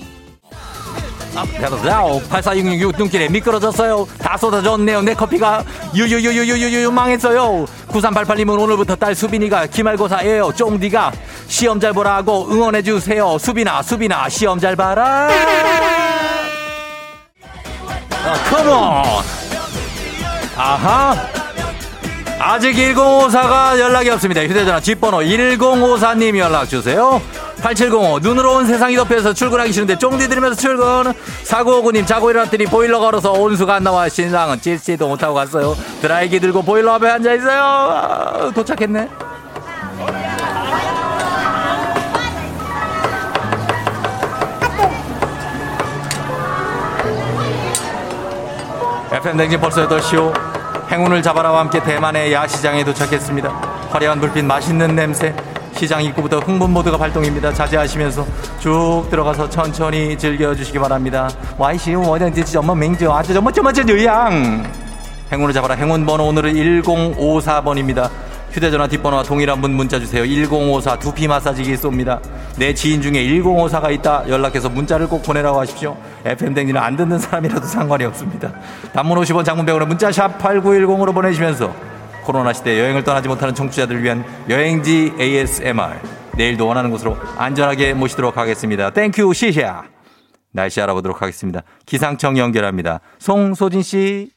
아, 배고프다. 8466 눈길에 미끄러졌어요. 다 쏟아졌네요. 내 커피가 유유유유유유유 망했어요. 9388님은 오늘부터 딸 수빈이가 기말고사예요. 쫑디가 시험 잘 보라고 응원해 주세요. 수빈아, 수빈아, 시험 잘 봐라. 아, 컴온. 아하. 아직 1054가 연락이 없습니다. 휴대전화 뒷번호 1054님 연락 주세요. 8705 눈으로 온 세상이 덮여서 출근하기 싫은데 쫑디 들으면서 출근. 4959님 자고 일어났더니 보일러 걸어서 온수가 안 나와 신랑은 찔지도 못하고 갔어요. 드라이기 들고 보일러 앞에 앉아있어요. 아, 도착했네. FM 댕진 벌써 8시오 행운을 잡아라와 함께 대만의 야시장에 도착했습니다 화려한 불빛 맛있는 냄새 시장 입구부터 흥분 모드가 발동입니다. 자제하시면서 쭉 들어가서 천천히 즐겨주시기 바랍니다. 와이시 워든지 정말 맹죠 아주 정말 정말 저양 행운을 잡아라 행운 번호 오늘은 1054번입니다. 휴대전화 뒷번호와 동일한 분 문자 주세요. 1054 두피 마사지기 쏩니다. 내 지인 중에 1054가 있다 연락해서 문자를 꼭 보내라고 하십시오. FM 대행진 안 듣는 사람이라도 상관이 없습니다. 단문 50원 장문 100원에 문자 샵 8910으로 보내시면서 코로나 시대 여행을 떠나지 못하는 청취자들을 위한 여행지 ASMR 내일도 원하는 곳으로 안전하게 모시도록 하겠습니다. Thank you 시샤 날씨 알아보도록 하겠습니다. 기상청 연결합니다. 송소진 씨.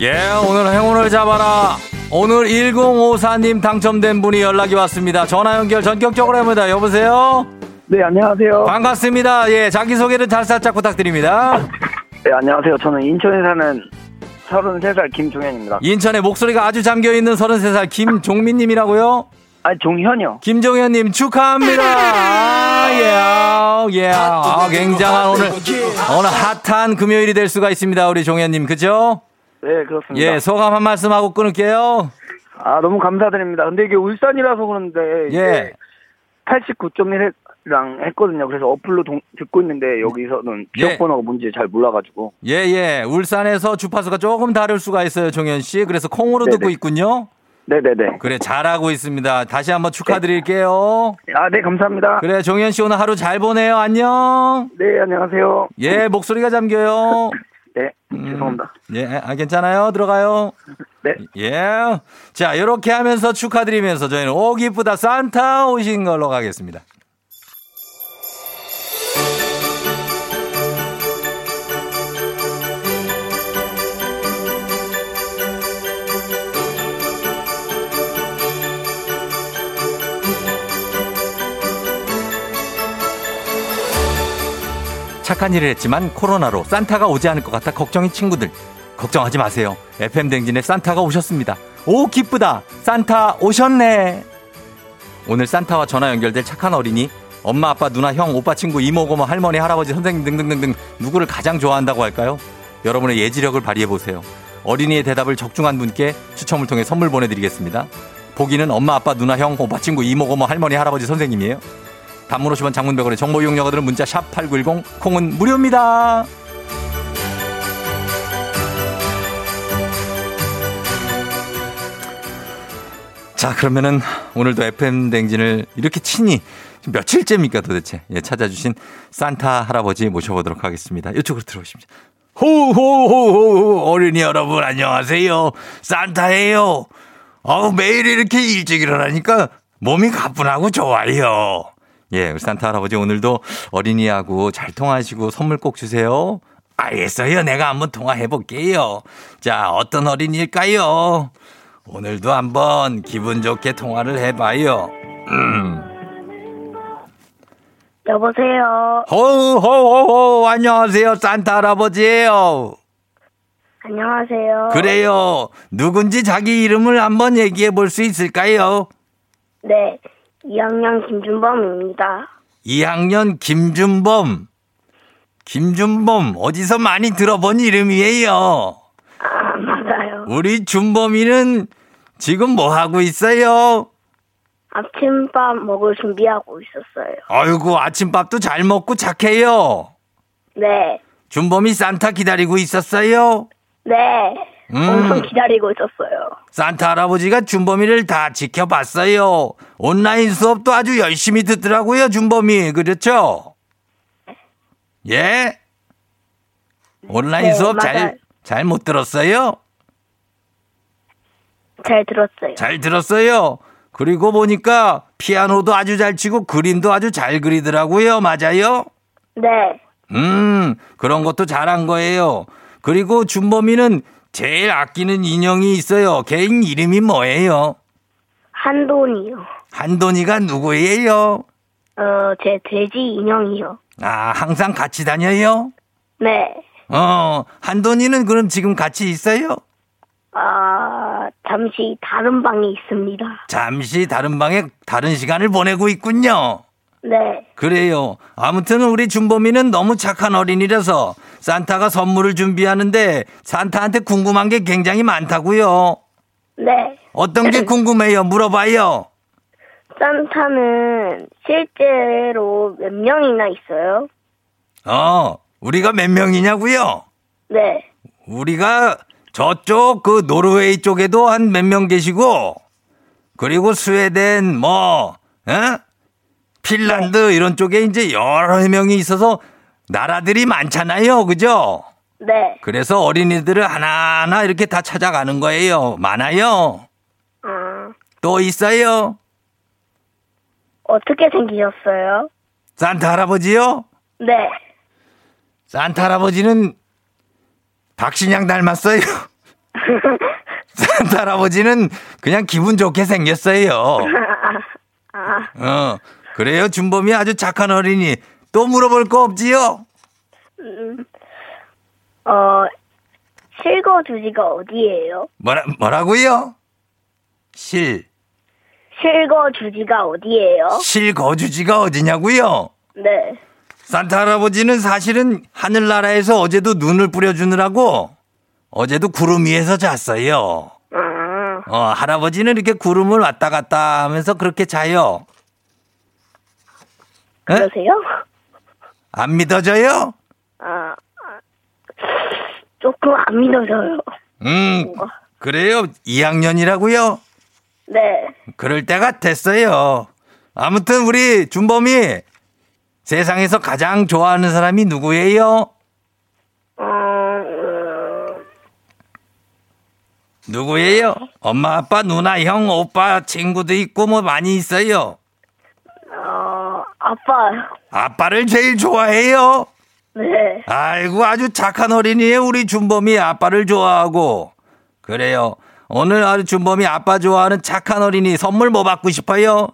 예, 오늘 행운을 잡아라. 오늘 1054님 당첨된 분이 연락이 왔습니다. 전화 연결 전격적으로 합니다. 여보세요? 네, 안녕하세요. 반갑습니다. 예, 자기소개를 잘 살짝 부탁드립니다. 네, 안녕하세요. 저는 인천에 사는 33살 김종현입니다. 인천에 목소리가 아주 잠겨 있는 33살 김종민님이라고요? 아, 종현이요. 김종현님 축하합니다. 아, 예, 예. 아, 굉장한 오늘 오늘 핫한 금요일이 될 수가 있습니다. 우리 종현님, 그죠? 네, 그렇습니다. 예, 소감 한 말씀 하고 끊을게요. 아, 너무 감사드립니다. 근데 이게 울산이라서 그런데 예. 89.1랑 했거든요. 그래서 어플로 동- 듣고 있는데 여기서는 예. 지역번호가 뭔지 잘 몰라가지고. 예, 예. 울산에서 주파수가 조금 다를 수가 있어요, 종현 씨. 그래서 콩으로 네네. 듣고 있군요. 네네네. 그래, 잘하고 있습니다. 다시 한번 축하드릴게요. 아, 네, 감사합니다. 그래, 종현 씨 오늘 하루 잘 보내요. 안녕. 네, 안녕하세요. 예, 목소리가 잠겨요. 네, 죄송합니다. 예, 아, 괜찮아요. 들어가요. 네. 예. 자, 이렇게 하면서 축하드리면서 저희는 오 기쁘다 산타 오신 걸로 가겠습니다. 착한 일을 했지만 코로나로 산타가 오지 않을 것 같아 걱정인 친구들 걱정하지 마세요. FM 댕진에 산타가 오셨습니다. 오 기쁘다. 산타 오셨네. 오늘 산타와 전화 연결될 착한 어린이 엄마 아빠 누나 형 오빠 친구 이모 고모 할머니 할아버지 선생님 등등등등 누구를 가장 좋아한다고 할까요? 여러분의 예지력을 발휘해 보세요. 어린이의 대답을 적중한 분께 추첨을 통해 선물 보내드리겠습니다. 보기는 엄마 아빠 누나 형 오빠 친구 이모 고모 할머니 할아버지 선생님이에요. 단문 50원 장문백원의 정보 이용료들은 문자 샵 8910 콩은 무료입니다. 자 그러면은 오늘도 FM 대행진을 이렇게 친히 며칠째입니까 도대체 예, 찾아주신 산타 할아버지 모셔보도록 하겠습니다. 이쪽으로 들어오십시오. 호호호호 어린이 여러분 안녕하세요. 산타예요. 어우 매일 이렇게 일찍 일어나니까 몸이 가뿐하고 좋아요. 예, 우리 산타 할아버지 오늘도 어린이하고 잘 통하시고 선물 꼭 주세요. 알겠어요. 내가 한번 통화해 볼게요. 자, 어떤 어린이일까요? 오늘도 한번 기분 좋게 통화를 해봐요. 음. 여보세요. 호호호호 안녕하세요. 산타 할아버지예요. 안녕하세요. 그래요. 누군지 자기 이름을 한번 얘기해 볼 수 있을까요? 네, 2학년 김준범입니다. 2학년 김준범. 김준범 어디서 많이 들어본 이름이에요. 아, 맞아요. 우리 준범이는 지금 뭐 하고 있어요? 아침밥 먹을 준비하고 있었어요. 아이고, 아침밥도 잘 먹고 착해요. 네, 준범이 산타 기다리고 있었어요. 네. 음. 엄청 기다리고 있었어요. 산타 할아버지가 준범이를 다 지켜봤어요. 온라인 수업도 아주 열심히 듣더라고요, 준범이. 그렇죠? 예? 온라인 네, 수업 맞아요. 잘, 잘 못 들었어요? 잘 들었어요. 잘 들었어요. 그리고 보니까 피아노도 아주 잘 치고 그림도 아주 잘 그리더라고요. 맞아요? 네, 음, 그런 것도 잘한 거예요. 그리고 준범이는 제일 아끼는 인형이 있어요. 개인 이름이 뭐예요? 한돈이요. 한돈이가 누구예요? 어, 제 돼지 인형이요. 아, 항상 같이 다녀요? 네. 어, 한돈이는 그럼 지금 같이 있어요? 아, 잠시 다른 방에 있습니다. 잠시 다른 방에 다른 시간을 보내고 있군요. 네, 그래요. 아무튼 우리 준범이는 너무 착한 어린이라서 산타가 선물을 준비하는데 산타한테 궁금한 게 굉장히 많다고요. 네. 어떤 게 궁금해요? 물어봐요. 산타는 실제로 몇 명이나 있어요? 어, 우리가 몇 명이냐고요? 네, 우리가 저쪽 그 노르웨이 쪽에도 한 몇 명 계시고 그리고 스웨덴 뭐 에? 핀란드 이런 쪽에 이제 여러 명이 있어서 나라들이 많잖아요. 그죠? 네. 그래서 어린이들을 하나하나 이렇게 다 찾아가는 거예요. 많아요. 아, 또 있어요. 어떻게 생기셨어요? 산타 할아버지요? 네. 산타 할아버지는 박신양 닮았어요. 산타 할아버지는 그냥 기분 좋게 생겼어요. 아, 어, 그래요. 준범이 아주 착한 어린이. 또 물어볼 거 없지요? 음, 어, 실거주지가 어디예요? 뭐라, 뭐라고요? 실, 실거주지가 어디예요? 실거주지가 어디냐고요? 네. 산타 할아버지는 사실은 하늘나라에서 어제도 눈을 뿌려주느라고 어제도 구름 위에서 잤어요. 아, 어, 할아버지는 이렇게 구름을 왔다 갔다 하면서 그렇게 자요. 에? 그러세요? 안 믿어져요? 아, 아, 조금 안 믿어져요. 음, 그래요. 2학년이라고요? 네. 그럴 때가 됐어요. 아무튼 우리 준범이 세상에서 가장 좋아하는 사람이 누구예요? 어, 음, 누구예요? 엄마, 아빠, 누나, 형, 오빠, 친구도 있고 뭐 많이 있어요. 어, 아빠. 아빠를 제일 좋아해요. 네. 아이고 아주 착한 어린이에요. 우리 준범이 아빠를 좋아하고. 그래요. 오늘 아주 준범이 아빠 좋아하는 착한 어린이 선물 뭐 받고 싶어요?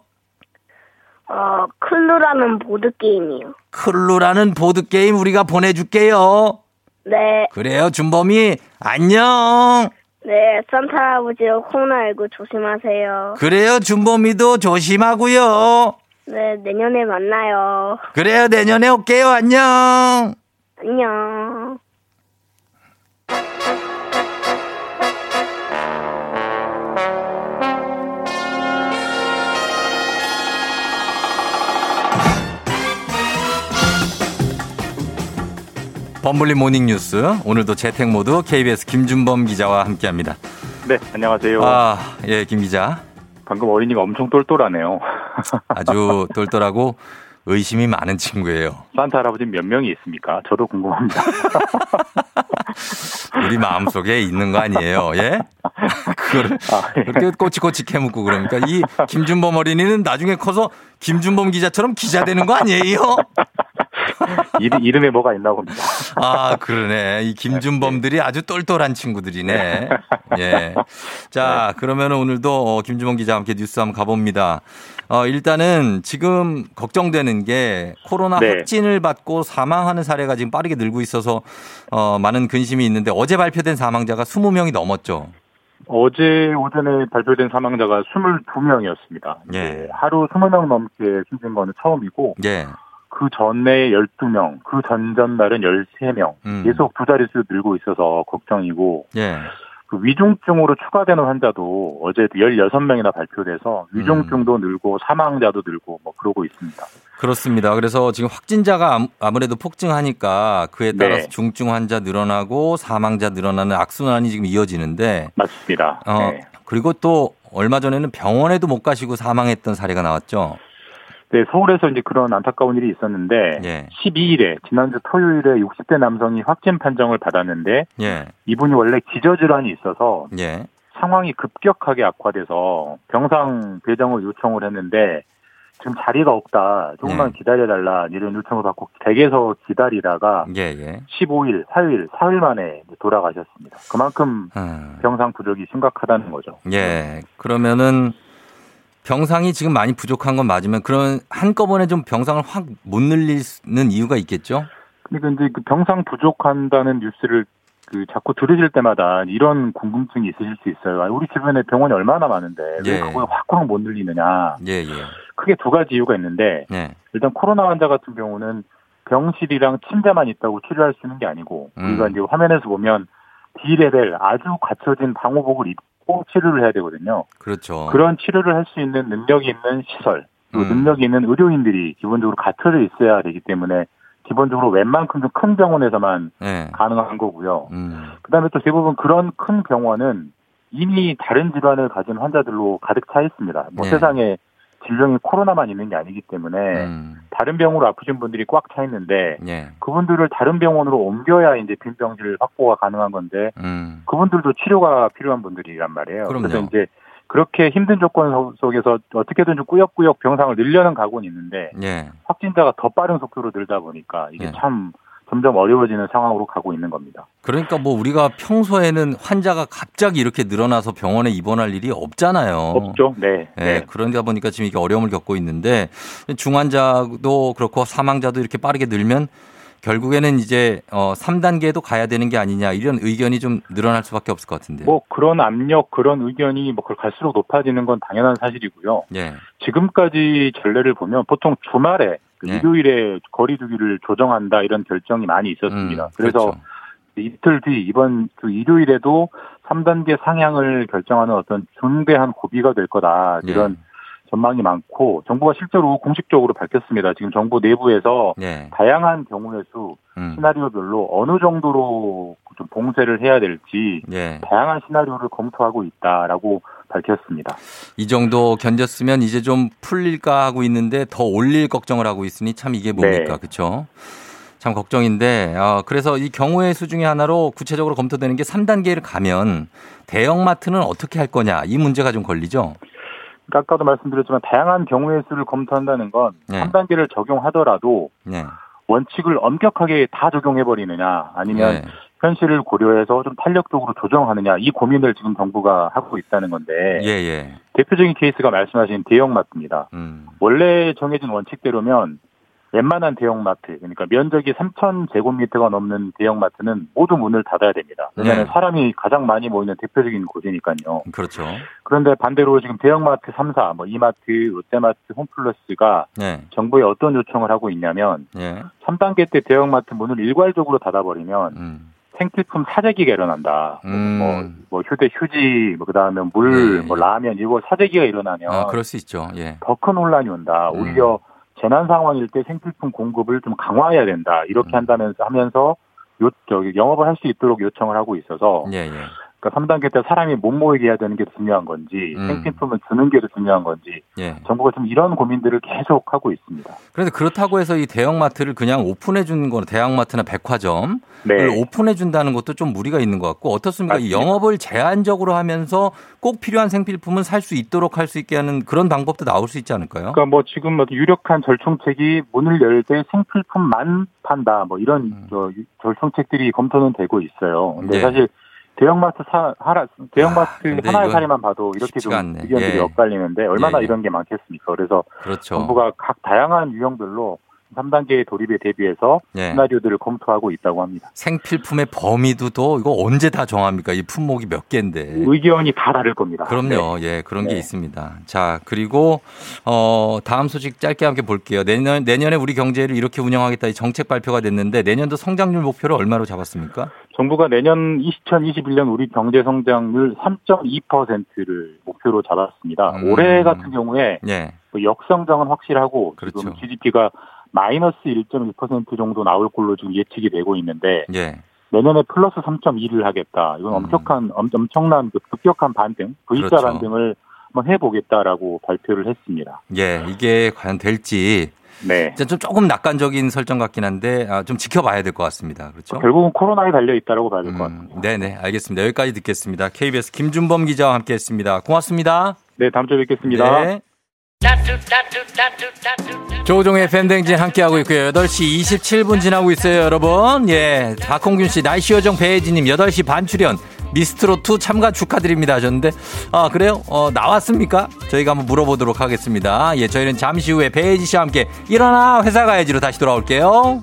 어, 클루라는 보드게임이요. 클루라는 보드게임 우리가 보내줄게요. 네. 그래요. 준범이 안녕. 네, 산타 할아버지가 코로나19 조심하세요. 그래요. 준범이도 조심하고요. 네, 내년에 만나요. 그래요. 내년에 올게요. 안녕. 안녕. 범블리 모닝 뉴스 오늘도 재택 모드 KBS 김준범 기자와 함께합니다. 네, 안녕하세요. 아, 예, 김 기자. 방금 어린이가 엄청 똘똘하네요. 아주 똘똘하고 의심이 많은 친구예요. 산타 할아버지 몇 명이 있습니까? 저도 궁금합니다. 우리 마음속에 있는 거 아니에요. 예? 그거를 그렇게 꼬치꼬치 캐묻고 그러니까 이 김준범 어린이는 나중에 커서 김준범 기자처럼 기자 되는 거 아니에요? 이름, 이름에 뭐가 있나 봅니다. 아, 그러네. 이 김준범들이 아주 똘똘한 친구들이네. 예. 자, 그러면 오늘도 어, 김준범 기자와 함께 뉴스 한번 가봅니다. 어, 일단은 지금 걱정되는 게 코로나 네. 확진을 받고 사망하는 사례가 지금 빠르게 늘고 있어서 어, 많은 근심이 있는데 어제 발표된 사망자가 20명이 넘었죠. 어제 오전에 발표된 사망자가 22명이었습니다. 예. 하루 20명 넘게 숨진 거는 처음이고, 예. 그 전에 12명, 그 전전날은 13명, 음. 계속 두 자릿수 늘고 있어서 걱정이고, 예. 그 위중증으로 추가되는 환자도 어제 16명이나 발표돼서 위중증도 늘고 사망자도 늘고 뭐 그러고 있습니다. 그렇습니다. 그래서 지금 확진자가 암- 아무래도 폭증하니까 그에 따라서 네. 중증 환자 늘어나고 사망자 늘어나는 악순환이 지금 이어지는데 맞습니다. 어, 네. 그리고 또 얼마 전에는 병원에도 못 가시고 사망했던 사례가 나왔죠. 네, 서울에서 이제 그런 안타까운 일이 있었는데 예. 12일에 지난주 토요일에 60대 남성이 확진 판정을 받았는데 예. 이분이 원래 기저 질환이 있어서 예. 상황이 급격하게 악화돼서 병상 배정을 요청을 했는데 지금 자리가 없다. 조금만 네. 기다려 달라 이런 요청을 받고 댁에서 기다리다가 예, 예. 15일, 4일, 4일 만에 돌아가셨습니다. 그만큼 음. 병상 부족이 심각하다는 거죠. 예. 그러면은 병상이 지금 많이 부족한 건 맞으면 그런 한꺼번에 좀 병상을 확 못 늘리는 이유가 있겠죠? 그러니까 이제 그 병상 부족한다는 뉴스를 그 자꾸 들으실 때마다 이런 궁금증이 있으실 수 있어요. 아, 우리 주변에 병원이 얼마나 많은데 왜 예. 그걸 확확 못 늘리느냐. 예, 예. 크게 두 가지 이유가 있는데 네. 일단 코로나 환자 같은 경우는 병실이랑 침대만 있다고 치료할 수 있는 게 아니고 음. 우리가 이제 화면에서 보면 D레벨 아주 갖춰진 방호복을 입 고 치료를 해야 되거든요. 그렇죠. 그런 치료를 할 수 있는 능력이 있는 시설, 또 음. 능력이 있는 의료인들이 기본적으로 갖춰져 있어야 되기 때문에 기본적으로 웬만큼 좀 큰 병원에서만 예. 가능한 거고요. 음. 그다음에 또 대부분 그런 큰 병원은 이미 다른 질환을 가진 환자들로 가득 차 있습니다. 뭐 네. 세상에 질병이 코로나만 있는 게 아니기 때문에 음. 다른 병으로 아프신 분들이 꽉 차 있는데 예. 그분들을 다른 병원으로 옮겨야 이제 빈 병실 확보가 가능한 건데 음. 그분들도 치료가 필요한 분들이란 말이에요. 그럼요. 래서 이제 그렇게 힘든 조건 속- 속에서 어떻게든 좀 꾸역꾸역 병상을 늘려는 각오는 있는데 예. 확진자가 더 빠른 속도로 늘다 보니까 이게 네. 참 점점 어려워지는 상황으로 가고 있는 겁니다. 그러니까 뭐 우리가 평소에는 환자가 갑자기 이렇게 늘어나서 병원에 입원할 일이 없잖아요. 없죠. 네. 예, 네. 그러다 보니까 지금 이게 어려움을 겪고 있는데 중환자도 그렇고 사망자도 이렇게 빠르게 늘면 결국에는 이제 어 3단계도 가야 되는 게 아니냐 이런 의견이 좀 늘어날 수밖에 없을 것 같은데. 뭐 그런 압력, 그런 의견이 뭐 그걸 갈수록 높아지는 건 당연한 사실이고요. 예. 지금까지 전례를 보면 보통 주말에 그 네. 일요일에 거리두기를 조정한다 이런 결정이 많이 있었습니다. 음, 그래서 그렇죠. 이틀 뒤 이번 그 일요일에도 3단계 상향을 결정하는 어떤 중대한 고비가 될 거다 예. 이런 전망이 많고 정부가 실제로 공식적으로 밝혔습니다. 지금 정부 내부에서 예. 다양한 경우의 수 음. 시나리오별로 어느 정도로 좀 봉쇄를 해야 될지 예. 다양한 시나리오를 검토하고 있다라고 밝혔습니다. 이 정도 견뎠으면 이제 좀 풀릴까 하고 있는데 더 올릴 걱정을 하고 있으니 참 이게 뭡니까? 네. 그렇죠? 참 걱정인데 어, 그래서 이 경우의 수 중에 하나로 구체적으로 검토되는 게 3단계를 가면 대형마트는 어떻게 할 거냐 이 문제가 좀 걸리죠. 그러니까 아까도 말씀드렸지만 다양한 경우의 수를 검토한다는 건 네. 3단계를 적용하더라도 네. 원칙을 엄격하게 다 적용해 버리느냐 아니면 네. 현실을 고려해서 좀 탄력적으로 조정하느냐 이 고민을 지금 정부가 하고 있다는 건데 예, 예. 대표적인 케이스가 말씀하신 대형마트입니다. 음. 원래 정해진 원칙대로면 웬만한 대형마트 그러니까 면적이 3천 제곱미터가 넘는 대형마트는 모두 문을 닫아야 됩니다. 왜냐하면 네. 사람이 가장 많이 모이는 대표적인 곳이니까요. 그렇죠. 그런데 반대로 지금 대형마트 3사, 뭐 이마트, 롯데마트, 홈플러스가 네. 정부에 어떤 요청을 하고 있냐면 예. 3단계 때 대형마트 문을 일괄적으로 닫아버리면 음. 생필품 사재기가 일어난다. 음. 뭐, 뭐 휴대 휴지, 뭐 그다음에 물, 네. 뭐 라면 이거 사재기가 일어나면 아, 그럴 수 있죠. 예. 더 큰 혼란이 온다. 음. 오히려 재난 상황일 때 생필품 공급을 좀 강화해야 된다. 이렇게 음. 한다면서 하면서 요 저기 영업을 할 수 있도록 요청을 하고 있어서 예, 예. 그러니까 3단계 때 사람이 못 모이게 해야 되는 게 중요한 건지 음. 생필품을 주는 게더 중요한 건지 예. 정부가 지금 이런 고민들을 계속 하고 있습니다. 그런데 그렇다고 해서 이 대형마트를 그냥 오픈해 주는 거는 대형마트나 백화점 네. 을 오픈해 준다는 것도 좀 무리가 있는 것 같고 어떻습니까? 이 영업을 제한적으로 하면서 꼭 필요한 생필품은 살 수 있도록 할 수 있게 하는 그런 방법도 나올 수 있지 않을까요? 그러니까 뭐 지금 뭐 유력한 절충책이 문을 열 때 생필품만 판다 뭐 이런 저 절충책들이 검토는 되고 있어요. 근데 음. 네. 사실 대형마트 사 하나 대형마트 근데 하나의 사례만 봐도 이렇게 좀 않네. 의견들이 예. 엇갈리는데 얼마나 예, 예. 이런 게 많겠습니까? 그래서 그렇죠. 정부가 각 다양한 유형별로 3단계 도입에 대비해서 예. 시나리오들을 검토하고 있다고 합니다. 생필품의 범위도 또 이거 언제 다 정합니까? 이 품목이 몇 개인데. 의견이 다 다를 겁니다. 그럼요. 네. 예, 그런 게 네. 있습니다. 자, 그리고 어 다음 소식 짧게 함께 볼게요. 내년 내년에 우리 경제를 이렇게 운영하겠다 이 정책 발표가 됐는데 내년도 성장률 목표를 얼마로 잡았습니까? 정부가 내년 2021년 우리 경제 성장률 3.2%를 목표로 잡았습니다. 음. 올해 같은 경우에 예. 뭐 역성장은 확실하고 그렇죠. 지금 GDP가 마이너스 1.1% 정도 나올 걸로 지금 예측이 되고 있는데 예. 내년에 플러스 3.2를 하겠다. 이건 엄청난 엄- 엄청난 그 급격한 반등, V자 음. 그렇죠. 반등을 한번 해보겠다라고 발표를 했습니다. 예, 이게 과연 될지 네. 이제 좀 조금 낙관적인 설정 같긴 한데 아, 좀 지켜봐야 될 것 같습니다. 그렇죠? 결국은 코로나에 달려 있다라고 봐야 될것 같습니다. 네 네, 알겠습니다. 여기까지 듣겠습니다. KBS 김준범 기자와 함께했습니다. 고맙습니다. 네, 다음 주에 뵙겠습니다. 네. 조종의 팬댕진 함께하고 있고요. 8시 27분 지나고 있어요, 여러분. 예. 박홍균 씨, 날씨 요정 배혜진님 8시 반 출연. 미스트롯2 참가 축하드립니다 하셨는데, 아, 그래요? 어, 나왔습니까? 저희가 한번 물어보도록 하겠습니다. 예, 저희는 잠시 후에 배혜지 씨와 함께 일어나 회사 가야지로 다시 돌아올게요.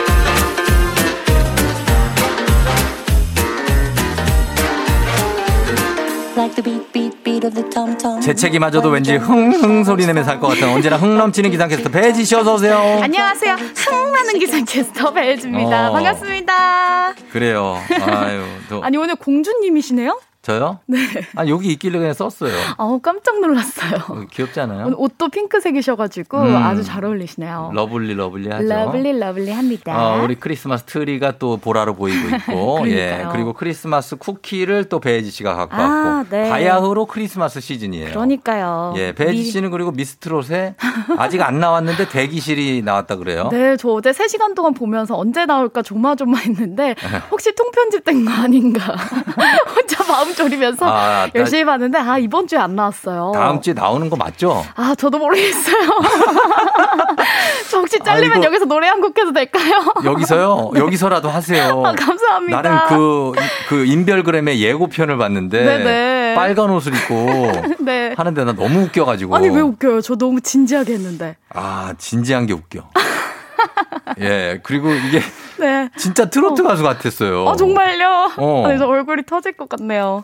재채기마저도 왠지 흥흥 소리 내면서 할 것 같은 언제나 흥 넘치는 기상캐스터 배지 씨 어서 오세요 안녕하세요. 흥나는 기상캐스터 배혜주입니다. 어. 반갑습니다. 그래요 아유 또 아니 오늘 공주님이시네요? 저요? 네. 아 여기 있길래 그냥 썼어요 아우 깜짝 놀랐어요. 어, 귀엽지 않아요? 오늘 옷도 핑크색이셔가지고 음. 아주 잘 어울리시네요. lovely lovely하죠 lovely lovely합니다. 어, 우리 크리스마스 트리가 또 보라로 보이고 있고, 예. 그리고 크리스마스 쿠키를 또 배혜지 씨가 갖고 아, 왔고, 네. 바야흐로 크리스마스 시즌이에요. 그러니까요. 예, 배혜지 미- 씨는 그리고 미스트롯에 아직 안 나왔는데 대기실이 나왔다 그래요. 네, 저 어제 3 시간 동안 보면서 언제 나올까 조마조마했는데 네. 혹시 통편집된 거 아닌가 혼자 마음 졸이면서 아, 나- 열심히 봤는데 아 이번 주에 안 나왔어요. 다음 주에 나오는 거 맞죠? 아 저도 모르겠어요. 저 혹시 잘리면 아이고. 여기서 노래 한 곡 해도 될까요? 여기서요? 여기서라도 하세요. 아, 감사합니다. 나는 그, 그 인별그램의 예고편을 봤는데 네네. 빨간 옷을 입고 네. 하는데 나 너무 웃겨가지고. 아니 왜 웃겨요? 저 너무 진지하게 했는데. 아, 진지한 게 웃겨. 예, 그리고 이게 네. 진짜 트로트 가수 같았어요. 어 정말요? 어. 아니 저 얼굴이 터질 것 같네요.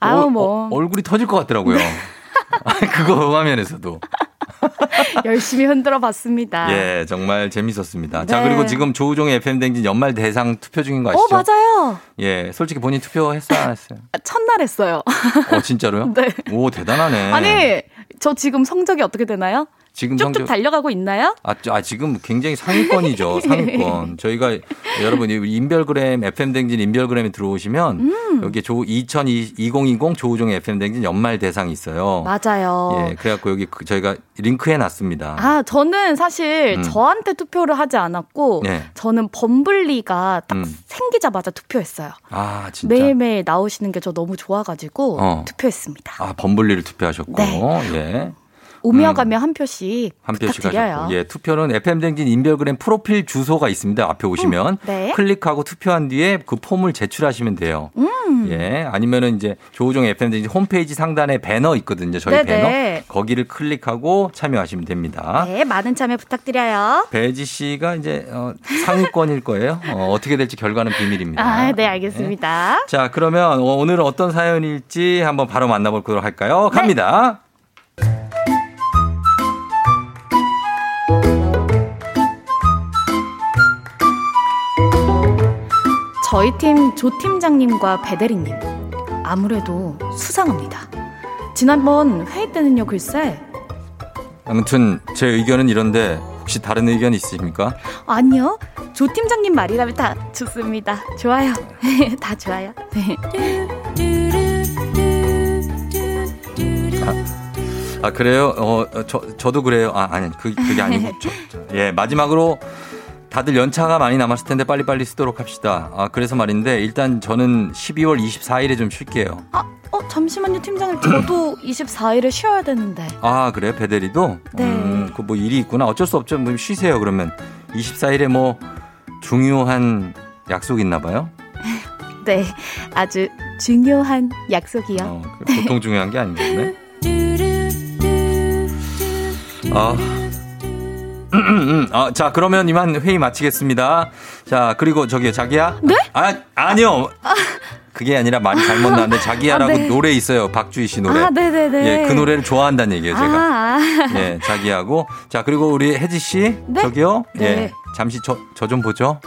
아우 어, 뭐 어, 얼굴이 터질 것 같더라고요. 그거 화면에서도. 열심히 흔들어 봤습니다. 예, 정말 재밌었습니다. 자, 네. 그리고 지금 조우종의 FM댕진 연말 대상 투표 중인 거어 아시죠? 맞아요. 예, 솔직히 본인 투표했어요, 안 했어요? 첫날 했어요. 어, 진짜로요? 네. 오, 대단하네. 아니 저 지금 성적이 어떻게 되나요? 지금 쭉쭉 달려가고 있나요? 아, 저- 아, 지금 굉장히 상위권이죠. 상위권. 저희가 여러분 이 인별그램 FM 댕진 인별그램에 들어오시면 음. 여기 조2020 2020 조우종 FM 댕진 연말 대상이 있어요. 맞아요. 예, 그래갖고 여기 그- 저희가 링크해 놨습니다. 아, 저는 사실 음. 저한테 투표를 하지 않았고 네. 저는 범블리가 딱 음. 생기자마자 투표했어요. 아, 진짜. 매일매일 나오시는 게 저 너무 좋아가지고 어. 투표했습니다. 아, 범블리를 투표하셨고. 네. 예. 오며 음. 가며 한 표씩 한 표씩. 하셨고. 예, 투표는 FM 댕진 인별그램 프로필 주소가 있습니다. 앞에 오시면 네. 클릭하고 투표한 뒤에 그 폼을 제출하시면 돼요. 음. 예, 아니면은 이제 조우종 FM 댕진 홈페이지 상단에 배너 있거든요. 저희 네네. 배너. 거기를 클릭하고 참여하시면 됩니다. 네, 많은 참여 부탁드려요. 배지 씨가 이제 어, 상위권일 거예요. 어, 어떻게 될지 결과는 비밀입니다. 아, 네, 알겠습니다. 자, 그러면 어, 오늘은 어떤 사연일지 한번 바로 만나보도록 할까요? 네. 갑니다. 저희 팀 조 팀장님과 배대리님 아무래도 수상합니다. 지난번 회의 때는요, 글쎄 아무튼 제 의견은 이런데 혹시 다른 의견 있으십니까? 아니요. 조 팀장님 말이라면 다 좋습니다. 좋아요. 다 좋아요. 네. 아 그래요? 어, 어, 저 저도 그래요. 아 아니 그 그게 아니고 저, 저, 예 마지막으로 다들 연차가 많이 남았을 텐데 빨리빨리 쓰도록 합시다. 아 그래서 말인데 일단 저는 12월 24일에 좀 쉴게요. 어, 잠시만요, 팀장님. 저도 24일에 쉬어야 되는데. 아 그래요? 배대리도? 네. 음, 그뭐 일이 있구나. 어쩔 수 없죠. 뭐 쉬세요 그러면 24일에 뭐 중요한 약속 있나 봐요. 네. 아주 중요한 약속이요. 어, 보통 중요한 게 아니겠네. 아. 아, 자, 그러면 이만 회의 마치겠습니다. 자, 그리고 저기 자기야? 네? 아, 아니요. 그게 아니라 말이 잘못 나왔는데 자기야라고 아, 네. 노래 있어요. 박주희 씨 노래. 아, 네네네. 예, 그 노래를 좋아한다는 얘기예요, 제가. 아, 아. 예, 자기하고. 자, 그리고 우리 혜지 씨. 네? 저기요. 네. 예. 잠시 저, 저 좀 보죠.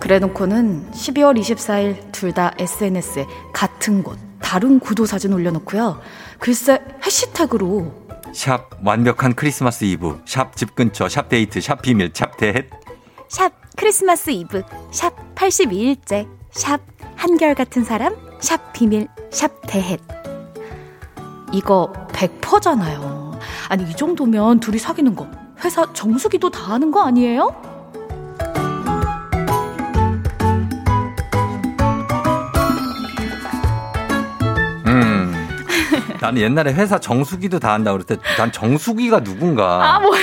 그래 놓고는 12월 24일 둘 다 SNS에 같은 곳, 다른 구도 사진 올려놓고요. 글쎄 해시태그로 샵 완벽한 크리스마스 이브. 샵 집 근처. 샵 데이트. 샵 비밀. 샵 대헷. 샵 크리스마스 이브, 샵 82일째, 샵 한결같은 사람, 샵 비밀, 샵 대헷. 이거 100%잖아요. 아니 이 정도면 둘이 사귀는 거 회사 정수기도 다 하는 거 아니에요? 나는 옛날에 회사 정수기도 다 한다고 그랬을 때 난 정수기가 누군가. 아 뭐야?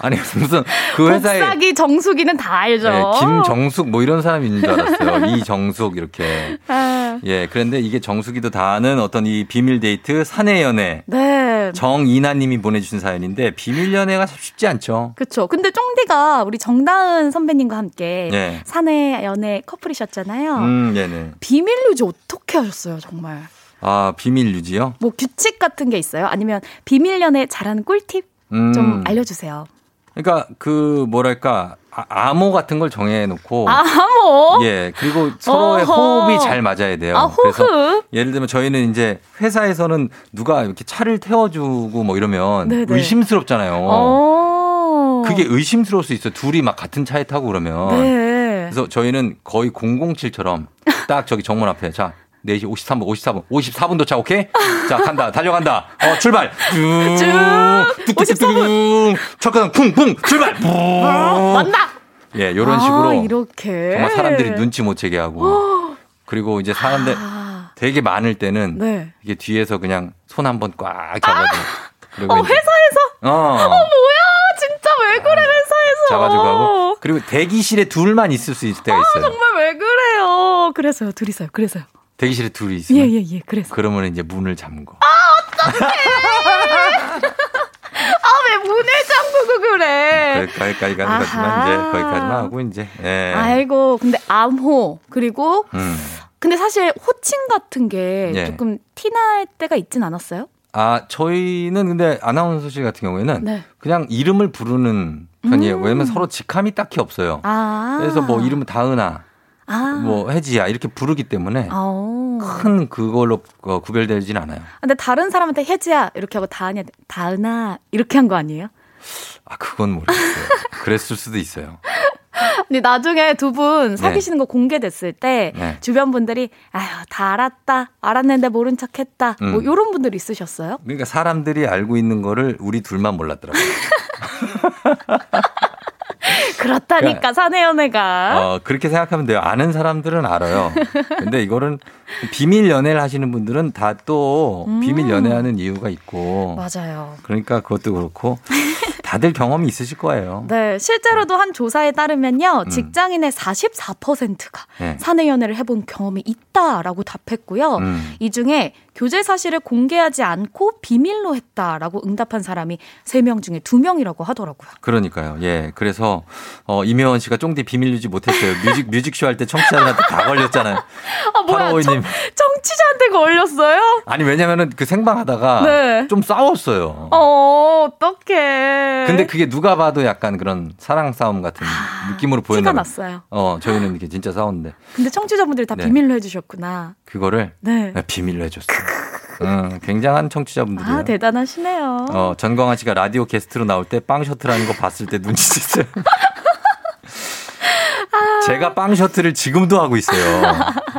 아니 무슨 그 회사에 복사기 정수기는 다 알죠. 예, 김정숙 뭐 이런 사람이 있는 줄 알았어요. 이정숙 이렇게. 아, 예, 그런데 이게 정수기도 다 아는 어떤 이 비밀 데이트 사내 연애. 네. 정이나 님이 보내 주신 사연인데 비밀 연애가 참 쉽지 않죠. 그쵸. 근데 쫑디가 우리 정다은 선배님과 함께 예. 사내 연애 커플이셨잖아요. 음, 네네. 비밀 유지 어떻게 하셨어요, 정말? 아, 비밀 유지요? 뭐 규칙 같은 게 있어요? 아니면 비밀 연애 잘하는 꿀팁 음. 좀 알려주세요. 그러니까 그 뭐랄까 아, 암호 같은 걸 정해놓고 아, 뭐? 예 그리고 서로의 어허. 호흡이 잘 맞아야 돼요. 아, 호흡? 예를 들면 저희는 이제 회사에서는 누가 이렇게 차를 태워주고 뭐 이러면 네네. 의심스럽잖아요. 어. 그게 의심스러울 수 있어. 요 둘이 막 같은 차에 타고 그러면. 네. 그래서 저희는 거의 007처럼 딱 저기 정문 앞에 자. 4시 53분, 54분, 54분 도착, 오케이? 자, 간다, 달려간다. 어, 출발. 쭉, 뚝뚝뚝뚝. 첫가닥 쿵쿵, 출발. 만나! 예, 요런 아, 식으로. 이렇게. 정말 사람들이 눈치 못 채게 하고. 그리고 이제 사람들 되게 많을 때는 아. 네. 이게 뒤에서 그냥 손 한 번 꽉 잡아줘. 그리고 어, 회사에서? 어. 어, 뭐야! 진짜 왜 그래, 회사에서! 잡아주고 하고 그리고 대기실에 둘만 있을 수 있을 때가 아, 있어요. 정말 왜 그래요? 그래서요, 둘이서요, 그래서요. 대기실에 둘이 있으면 예, 예, 예, 그래서. 그러면 이제 문을 잠고. 아, 왜 문을 잠그고 그래? 거기까지 가는 거지만 아하. 이제 거기까지만 하고 이제 예. 아이고, 근데 암호, 그리고, 음. 근데 사실 호칭 같은 게 예. 조금 티날 때가 있진 않았어요? 아 저희는 근데 아나운서실 같은 경우에는 네. 그냥 이름을 부르는 편이에요. 음. 왜냐면 서로 직함이 딱히 없어요. 아. 그래서 뭐 이름은 다은아, 아. 뭐 혜지야 이렇게 부르기 때문에 어. 큰 그걸로 어, 구별되진 않아요. 근데 다른 사람한테 혜지야 이렇게 하고 다은이 다은아 이렇게 한 거 아니에요? 아 그건 모르겠어요. 그랬을 수도 있어요. 근데 나중에 두 분 사귀시는 거 공개됐을 때 네. 주변 분들이 아휴 다 알았다 알았는데 모른 척했다 뭐 음. 이런 분들 있으셨어요? 그러니까 사람들이 알고 있는 거를 우리 둘만 몰랐더라고요. 그렇다니까 사내 연애가 어, 그렇게 생각하면 돼요. 아는 사람들은 알아요. 근데 이거는 비밀 연애를 하시는 분들은 다또 음. 비밀 연애하는 이유가 있고. 맞아요. 그러니까 그것도 그렇고 다들 경험이 있으실 거예요. 네, 실제로도 한 조사에 따르면요, 음. 직장인의 44%가 네. 사내 연애를 해본 경험이 있다라고 답했고요. 음. 이 중에 교제 사실을 공개하지 않고 비밀로 했다라고 응답한 사람이 3명 중에 2명이라고 하더라고요. 그러니까요. 예. 그래서 어 이명원 씨가 쫑디 비밀 유지 못했어요. 뮤직 뮤직쇼 할 때 청취자들한테 다 걸렸잖아요. 아, 뭐야, 8552 청, 님. 청취자한테 걸렸어요? 아니 왜냐면은 그 생방 하다가 네. 좀 싸웠어요. 어, 어떡해. 근데 그게 누가 봐도 약간 그런 사랑 싸움 같은 느낌으로 보였나 아, 티가 봐요. 났어요. 어, 저희는 이렇게 진짜 싸웠는데 근데 청취자분들이 다 네. 비밀로 해주셨구나. 그거를 네. 비밀로 해줬어요. 음, 굉장한 청취자분들이에요. 아, 대단하시네요. 어, 전광환 씨가 라디오 게스트로 나올 때 빵 셔틀하는 거 봤을 때 눈치챘어요. 아. 제가 빵 셔틀을 지금도 하고 있어요.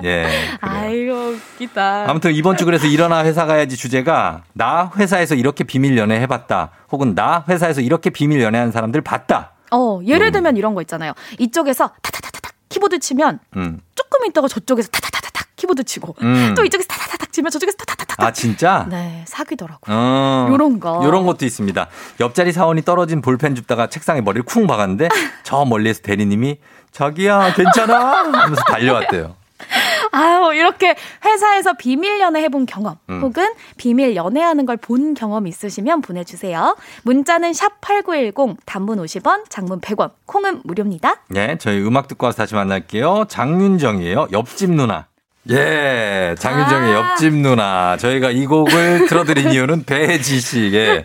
예. 그래요. 아이고, 웃기다. 아무튼 이번 주 그래서 일어나 회사 가야지 주제가 나 회사에서 이렇게 비밀 연애 해봤다. 혹은 나 회사에서 이렇게 비밀 연애하는 사람들 봤다. 어, 예를 들면 이런 거 있잖아요. 이쪽에서 타타타타타 키보드 치면 음. 조금 있다가 저쪽에서 타타타타타 키보드 치고 음. 또 이쪽에서 타타타닥 치면 저쪽에서 타타타닥. 아, 진짜? 네, 사귀더라고요. 어, 요런 거. 요런 것도 있습니다. 옆자리 사원이 떨어진 볼펜 줍다가 책상에 머리를 쿵 박았는데 저 멀리에서 대리님이 자기야 괜찮아 하면서 달려왔대요. 아유, 이렇게 회사에서 비밀 연애 해본 경험 음. 혹은 비밀 연애하는 걸 본 경험 있으시면 보내주세요. 문자는 샵 8910, 단문 50원, 장문 100원, 콩은 무료입니다. 네, 저희 음악 듣고 와서 다시 만날게요. 장윤정이에요. 옆집 누나. 예, 장윤정의 아. 옆집 누나. 저희가 이 곡을 틀어드린 이유는 배지 씨의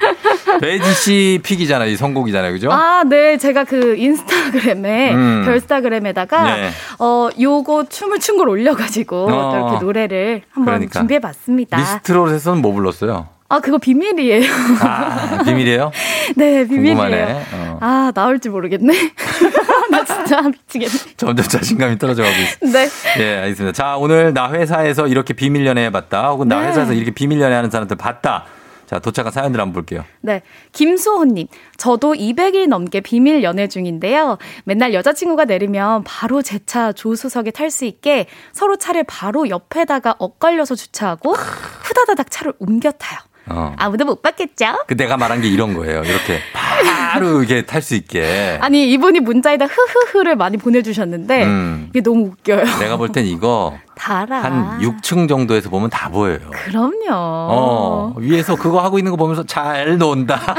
배지 씨 픽이잖아요. 이 선곡이잖아요. 그죠? 아, 네. 제가 그 인스타그램에, 음. 별스타그램에다가, 네. 어, 요거 춤을 춘 걸 올려가지고, 어. 또 이렇게 노래를 한번 그러니까. 준비해 봤습니다. 미스트롯에서는 뭐 불렀어요? 아, 그거 비밀이에요. 아, 비밀이에요? 네, 비밀이에요. 어. 아, 나올지 모르겠네. 나 진짜 미치겠네. 점점 자신감이 떨어져 가고 있어요. 네. 예, 알겠습니다. 자, 오늘 나 회사에서 이렇게 비밀 연애 해봤다. 혹은 나 네. 회사에서 이렇게 비밀 연애 하는 사람들 봤다. 자, 도착한 사연들 한번 볼게요. 네. 김수호님, 저도 200일 넘게 비밀 연애 중인데요. 맨날 여자친구가 내리면 바로 제 차 조수석에 탈 수 있게 서로 차를 바로 옆에다가 엇갈려서 주차하고 후다다닥 차를 옮겨 타요. 어. 아무도 못 봤겠죠? 그 내가 말한 게 이런 거예요. 이렇게 바로 이렇게 탈 수 있게. 아니, 이분이 문자에다 흐흐흐를 많이 보내주셨는데, 음. 이게 너무 웃겨요. 내가 볼 땐 이거 달아. 한 6층 정도에서 보면 다 보여요. 그럼요. 어, 위에서 그거 하고 있는 거 보면서 잘 논다.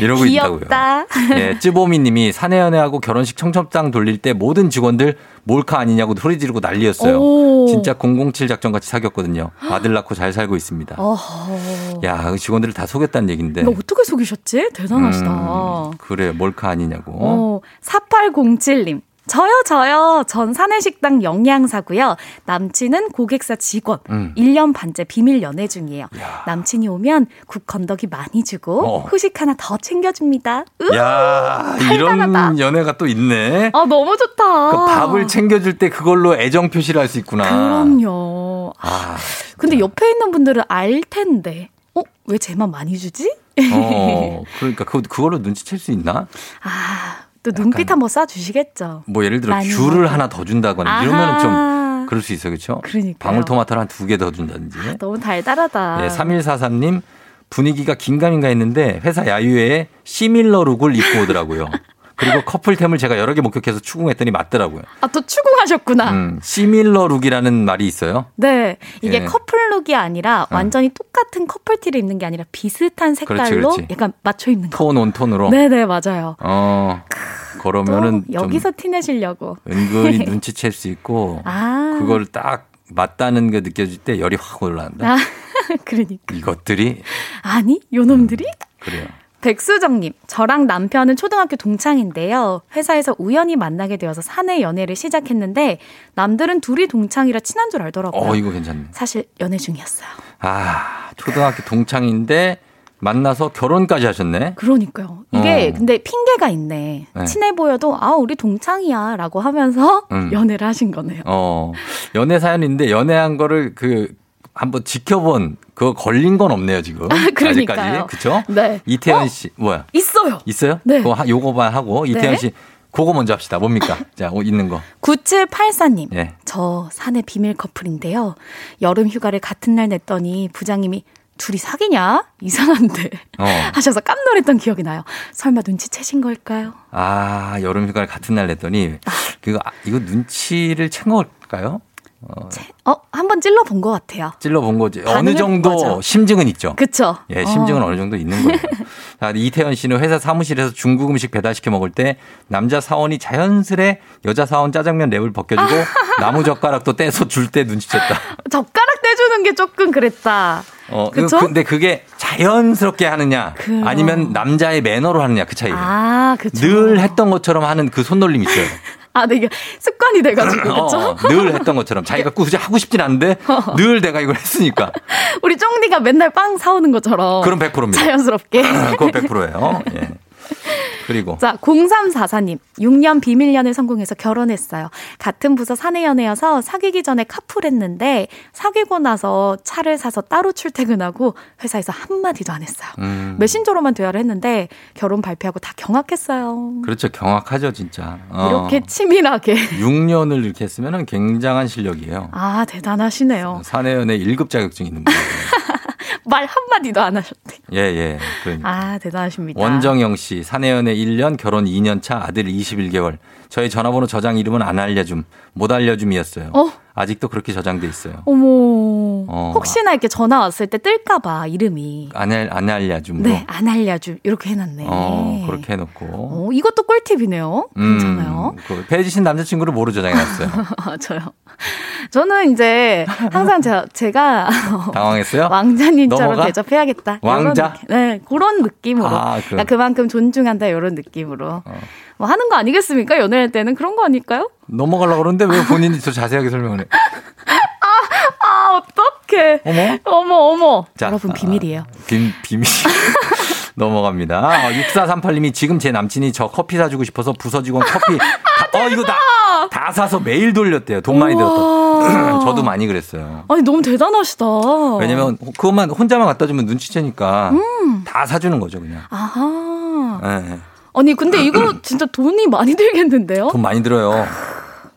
이러고 귀엽다. 있다고요. 예, 찌보미 님이 사내 연애하고 결혼식 청첩장 돌릴 때 모든 직원들 몰카 아니냐고 소리 지르고 난리였어요. 오. 진짜 007 작전 같이 사귀었거든요. 아들 낳고 잘 살고 있습니다. 어허. 야, 그 직원들을 다 속였다는 얘긴데. 어떻게 속이셨지? 대단하시다. 음, 그래, 몰카 아니냐고. 어, 4807님. 저요, 저요. 전 사내식당 영양사고요. 남친은 고객사 직원. 음. 1년 반째 비밀 연애 중이에요. 남친이 오면 국 건더기 많이 주고 어. 후식 하나 더 챙겨줍니다. 으, 야, 이런 연애가 또 있네. 아, 너무 좋다. 그 밥을 챙겨줄 때 그걸로 애정 표시를 할 수 있구나. 그럼요. 아, 근데 옆에 있는 분들은 알 텐데. 어? 왜 쟤만 많이 주지? 어, 그러니까 그, 그걸로 눈치챌 수 있나? 아, 또 눈빛 한번 쏴주시겠죠. 뭐 예를 들어 많이 귤을. 하나 더 준다거나 아하. 이러면은 좀 그럴 수 있어요. 그렇죠? 그러니까요. 방울토마토를 한 두 개 더 준다든지. 너무 달달하다. 예, 3143님 분위기가 긴가민가 했는데 회사 야유회에 similar look을 입고 오더라고요. 그리고 커플템을 제가 여러 개 목격해서 추궁했더니 맞더라고요. 아, 또 추궁하셨구나. 음, 시밀러 룩이라는 말이 있어요. 네. 이게 예. 커플 룩이 아니라 어. 완전히 똑같은 커플티를 입는 게 아니라 비슷한 색깔로 그렇지, 그렇지. 약간 맞춰 입는 거. 톤온 톤으로. 네 네, 맞아요. 어, 또 그러면은 좀 여기서 티내시려고. 은근히 눈치챌 수 있고 아. 그걸 딱 맞다는 게 느껴질 때 열이 확 올라간다. 아, 그러니까. 이것들이 아니, 요놈들이? 그래요. 백수정님, 저랑 남편은 초등학교 동창인데요. 회사에서 우연히 만나게 되어서 사내 연애를 시작했는데, 남들은 둘이 동창이라 친한 줄 알더라고요. 어, 이거 괜찮네. 사실 연애 중이었어요. 아, 초등학교 동창인데 만나서 결혼까지 하셨네. 그러니까요. 이게 어. 근데 핑계가 있네. 네. 친해 보여도 아 우리 동창이야 라고 하면서 음. 연애를 하신 거네요. 어, 연애 사연인데 연애한 거를 그 한번 지켜본 그거 걸린 건 없네요 지금. 그러니까요. 아직까지 그렇죠? 네. 이태현 씨 뭐야? 있어요. 있어요? 네. 그거 하- 요거만 하고 이태현 네. 씨 그거 먼저 합시다. 뭡니까? 자, 어, 있는 거. 9784님. 예. 저 사내 비밀 커플인데요. 여름 휴가를 같은 날 냈더니 부장님이 둘이 사귀냐? 이상한데. 어. 하셔서 깜놀했던 기억이 나요. 설마 눈치채신 걸까요? 아, 여름 휴가를 같은 날 냈더니 그거 아, 이거 눈치를 챈 걸까요? 어, 어, 한 번 찔러 본 것 같아요. 찔러 본 거지. 어느 정도 본 거죠. 심증은 있죠. 그쵸? 예, 심증은 어. 어. 느 정도 있는 거예요. 자, 이태현 씨는 회사 사무실에서 중국 음식 배달시켜 먹을 때 남자 사원이 자연스레 여자 사원 짜장면 랩을 벗겨주고 나무 젓가락도 떼서 줄 때 눈치챘다. 젓가락 떼주는 게 조금 그랬다. 어, 그쵸? 근데 그게 자연스럽게 하느냐 그럼. 아니면 남자의 매너로 하느냐 그 차이예요. 아. 늘 했던 것처럼 하는 그 손놀림 있어요. 아, 네, 이게 습관이 돼가지고, 그쵸? 어, 늘 했던 것처럼 자기가 굳이 하고 싶진 않은데 늘 내가 이걸 했으니까 우리 쫑디가 맨날 빵 사오는 것처럼. 그럼 100%입니다. 자연스럽게. 그건 100%예요. 예. 그리고 자, 0344님. 6년 비밀 연애 성공해서 결혼했어요. 같은 부서 사내 연애여서 사귀기 전에 카풀했는데 사귀고 나서 차를 사서 따로 출퇴근하고 회사에서 한 마디도 안 했어요. 음, 메신저로만 대화를 했는데 결혼 발표하고 다 경악했어요. 그렇죠. 경악하죠, 진짜. 어. 이렇게 치밀하게. 6년을 이렇게 했으면 굉장한 실력이에요. 아, 대단하시네요. 사내 연애 1급 자격증 있는 분. 말 한마디도 안 하셨대. 예, 예. 그러니까. 아, 대단하십니다. 원정영 씨, 사내연애 1년, 결혼 2년 차, 아들 21개월. 저희 전화번호 저장 이름은 안 알려줌, 못 알려줌이었어요. 어? 아직도 그렇게 저장돼 있어요. 어머. 어. 혹시나 이렇게 전화 왔을 때 뜰까봐 이름이. 안, 알, 안 알려줌으로. 네, 안 알려줌. 이렇게 해놨네. 어, 그렇게 해놓고. 어, 이것도 꿀팁이네요. 괜찮아요. 음, 그 배지신 남자친구를 뭐로 저장해놨어요? 저요. 저는 이제 항상 제가, 제가 당황했어요? 왕자님처럼 넘어가? 대접해야겠다. 왕자? 이런. 네, 그런 느낌으로. 아, 그- 그러니까 그만큼 존중한다 이런 느낌으로. 뭐 하는 거 아니겠습니까? 연애할 때는 그런 거 아닐까요? 넘어가려고 그러는데 왜 본인이 더 자세하게 설명을 해? 아, 어떡해. 어머? 어머, 어머. 자, 여러분, 비밀이에요. 비, 비밀. 넘어갑니다. 어, 6438님이 지금 제 남친이 저 커피 사주고 싶어서 부서 직원 커피. 다, 어, 이거 다, 다 사서 매일 돌렸대요. 돈 많이. 들었다. 저도 많이 그랬어요. 아니, 너무 대단하시다. 왜냐면 그것만 혼자만 갖다 주면 눈치채니까 음. 다 사주는 거죠, 그냥. 아하. 예, 아니, 근데 이거 진짜 돈이 많이 들겠는데요? 돈 많이 들어요.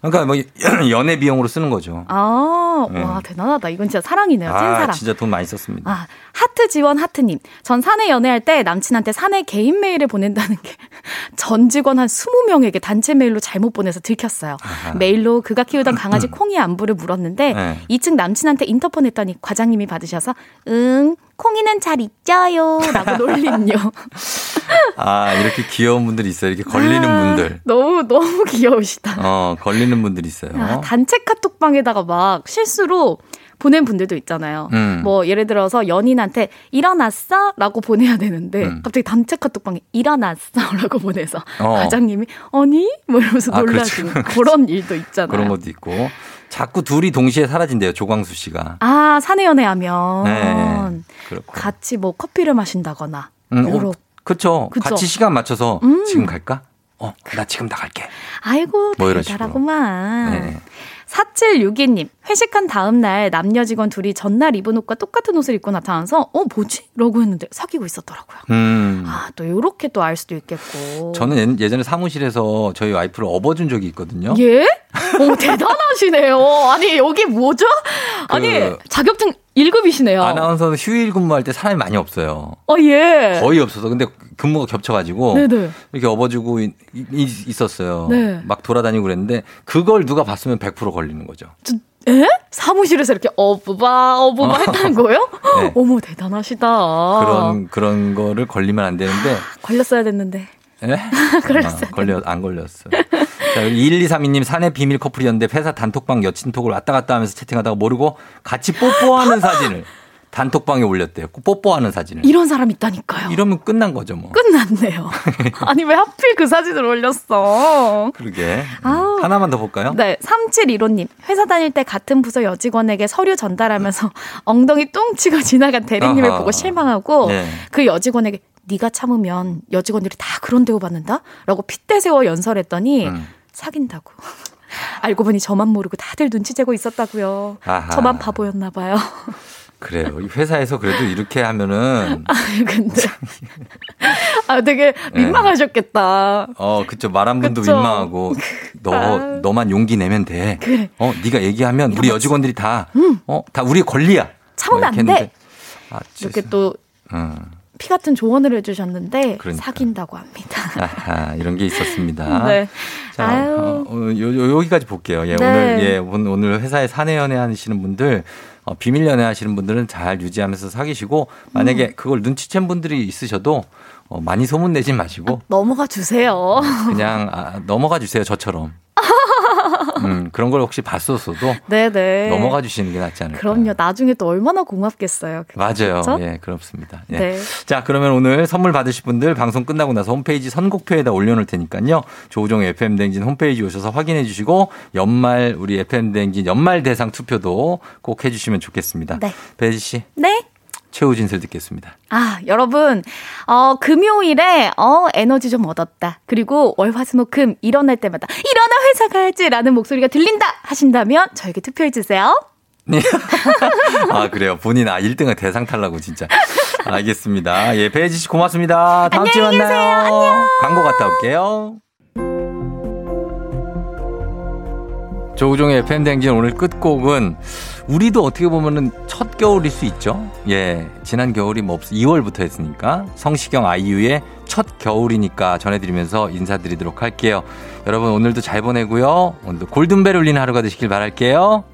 그러니까 뭐 연애 비용으로 쓰는 거죠. 아, 네. 와, 대단하다. 이건 진짜 사랑이네요. 찐사랑. 아, 진짜 돈 많이 썼습니다. 아, 하트 지원 하트님. 전 사내 연애할 때 남친한테 사내 개인 메일을 보낸다는 게 전 직원 한 20명에게 단체 메일로 잘못 보내서 들켰어요. 메일로 그가 키우던 강아지 콩이 안부를 물었는데 네. 2층 남친한테 인터폰 했더니 과장님이 받으셔서 응, 콩이는 잘 있죠요. 라고 놀림요. 아, 이렇게 귀여운 분들이 있어요. 이렇게 걸리는 아, 분들. 너무, 너무 귀여우시다. 어, 걸리는 분들이 있어요. 아, 단체 카톡방에다가 막 실수로 보낸 분들도 있잖아요. 음. 뭐 예를 들어서 연인한테 일어났어? 라고 보내야 되는데 음. 갑자기 단체 카톡방에 일어났어? 라고 보내서 어. 과장님이 아니? 뭐 이러면서 아, 놀라시는 그렇죠. 그런 일도 있잖아요. 그런 것도 있고. 자꾸 둘이 동시에 사라진대요, 조광수 씨가. 아, 사내 연애하면 네. 그렇고. 같이 뭐 커피를 마신다거나 음, 어. 그쵸. 같이 시간 맞춰서 음. 지금 갈까? 어, 나 지금 나갈게. 아이고, 뭐 이런 식으로. 네. 4762님, 회식한 다음날 남녀 직원 둘이 전날 입은 옷과 똑같은 옷을 입고 나타나서, 어, 뭐지? 라고 했는데 사귀고 있었더라고요. 음. 아, 또 요렇게 또 알 수도 있겠고. 저는 예- 예전에 사무실에서 저희 와이프를 업어준 적이 있거든요. 예? 오, 대단하시네요. 아니, 여기 뭐죠? 아니, 그- 자격증 1급이시네요. 아나운서는 휴일 근무할 때 사람이 많이 없어요. 어, 예. 거의 없어서. 근데 근무가 겹쳐가지고 네네. 이렇게 업어주고 있, 있- 있었어요. 네. 막 돌아다니고 그랬는데 그걸 누가 봤으면 100% 걸리는 거죠. 에? 사무실에서 이렇게 어부바, 어부바 했다는 거예요? 네. 어머, 대단하시다. 그런 그런 거를 걸리면 안 되는데 걸렸어야 됐는데. 예? 걸렸어요. 아, 걸려 안 걸렸어요. 자, 1232님 사내 비밀 커플이었는데 회사 단톡방 여친톡을 왔다 갔다 하면서 채팅하다가 모르고 같이 뽀뽀하는 사진을 단톡방에 올렸대요. 뽀뽀하는 사진을. 이런 사람 있다니까요. 이러면 끝난 거죠, 뭐. 끝났네요. 아니, 왜 하필 그 사진을 올렸어? 그러게. 아우. 하나만 더 볼까요? 네, 3715님. 회사 다닐 때 같은 부서 여직원에게 서류 전달하면서 엉덩이 뚱치고 지나간 대리님을 아하. 보고 실망하고 네. 그 여직원에게 네가 참으면 여직원들이 다 그런 대우 받는다? 라고 핏대 세워 연설했더니 음. 사귄다고. 알고 보니 저만 모르고 다들 눈치채고 있었다고요. 아하. 저만 바보였나 봐요. 그래요. 이 회사에서 그래도 이렇게 하면은 아유, 근데. 아, 되게 민망하셨겠다. 어, 그쵸. 말한 분도 그쵸. 민망하고 너 아유. 너만 용기 내면 돼. 그래. 어, 네가 얘기하면 우리 여직원들이 다 어, 다 우리의 권리야. 참으면 뭐안 돼. 아, 이렇게 또 피 음. 같은 조언을 해주셨는데 그러니까. 사귄다고 합니다. 아하, 이런 게 있었습니다. 네. 자, 아유. 어, 어, 요, 요, 여기까지 볼게요. 예, 네. 오늘, 예, 오늘, 회사에 사내 연애 하시는 분들, 어, 비밀 연애 하시는 분들은 잘 유지하면서 사귀시고, 만약에 음. 그걸 눈치챈 분들이 있으셔도, 어, 많이 소문 내지 마시고, 넘어가 주세요. 그냥, 아, 넘어가 주세요, 저처럼. 음, 그런 걸 혹시 봤었어도, 네네. 넘어가 주시는 게 낫지 않을까. 그럼요. 나중에 또 얼마나 고맙겠어요. 맞아요. 그렇죠? 예, 그렇습니다. 예. 네. 자, 그러면 오늘 선물 받으실 분들 방송 끝나고 나서 홈페이지 선곡표에다 올려놓을 테니까요. 조우종 FM 댕진 홈페이지 오셔서 확인해 주시고 연말 우리 FM 댕진 연말 대상 투표도 꼭 해주시면 좋겠습니다. 네. 배지 씨, 네. 최후 진술 듣겠습니다. 아, 여러분, 어, 금요일에, 어, 에너지 좀 얻었다. 그리고 월, 화, 수, 목, 금, 일어날 때마다, 일어나 회사 가야지! 라는 목소리가 들린다! 하신다면, 저에게 투표해주세요. 아, 그래요. 본인 아 1등은 대상 탈라고 진짜. 알겠습니다. 예, 배지 씨 고맙습니다. 다음 주에 안녕히 계세요. 만나요. 안녕. 광고 갔다 올게요. 조우종의 팬댕진 오늘 끝곡은 우리도 어떻게 보면은 첫 겨울일 수 있죠. 예. 지난 겨울이 뭐 없, 2월부터 했으니까. 성시경 아이유의 첫 겨울이니까 전해드리면서 인사드리도록 할게요. 여러분 오늘도 잘 보내고요. 오늘도 골든벨 울리는 하루가 되시길 바랄게요.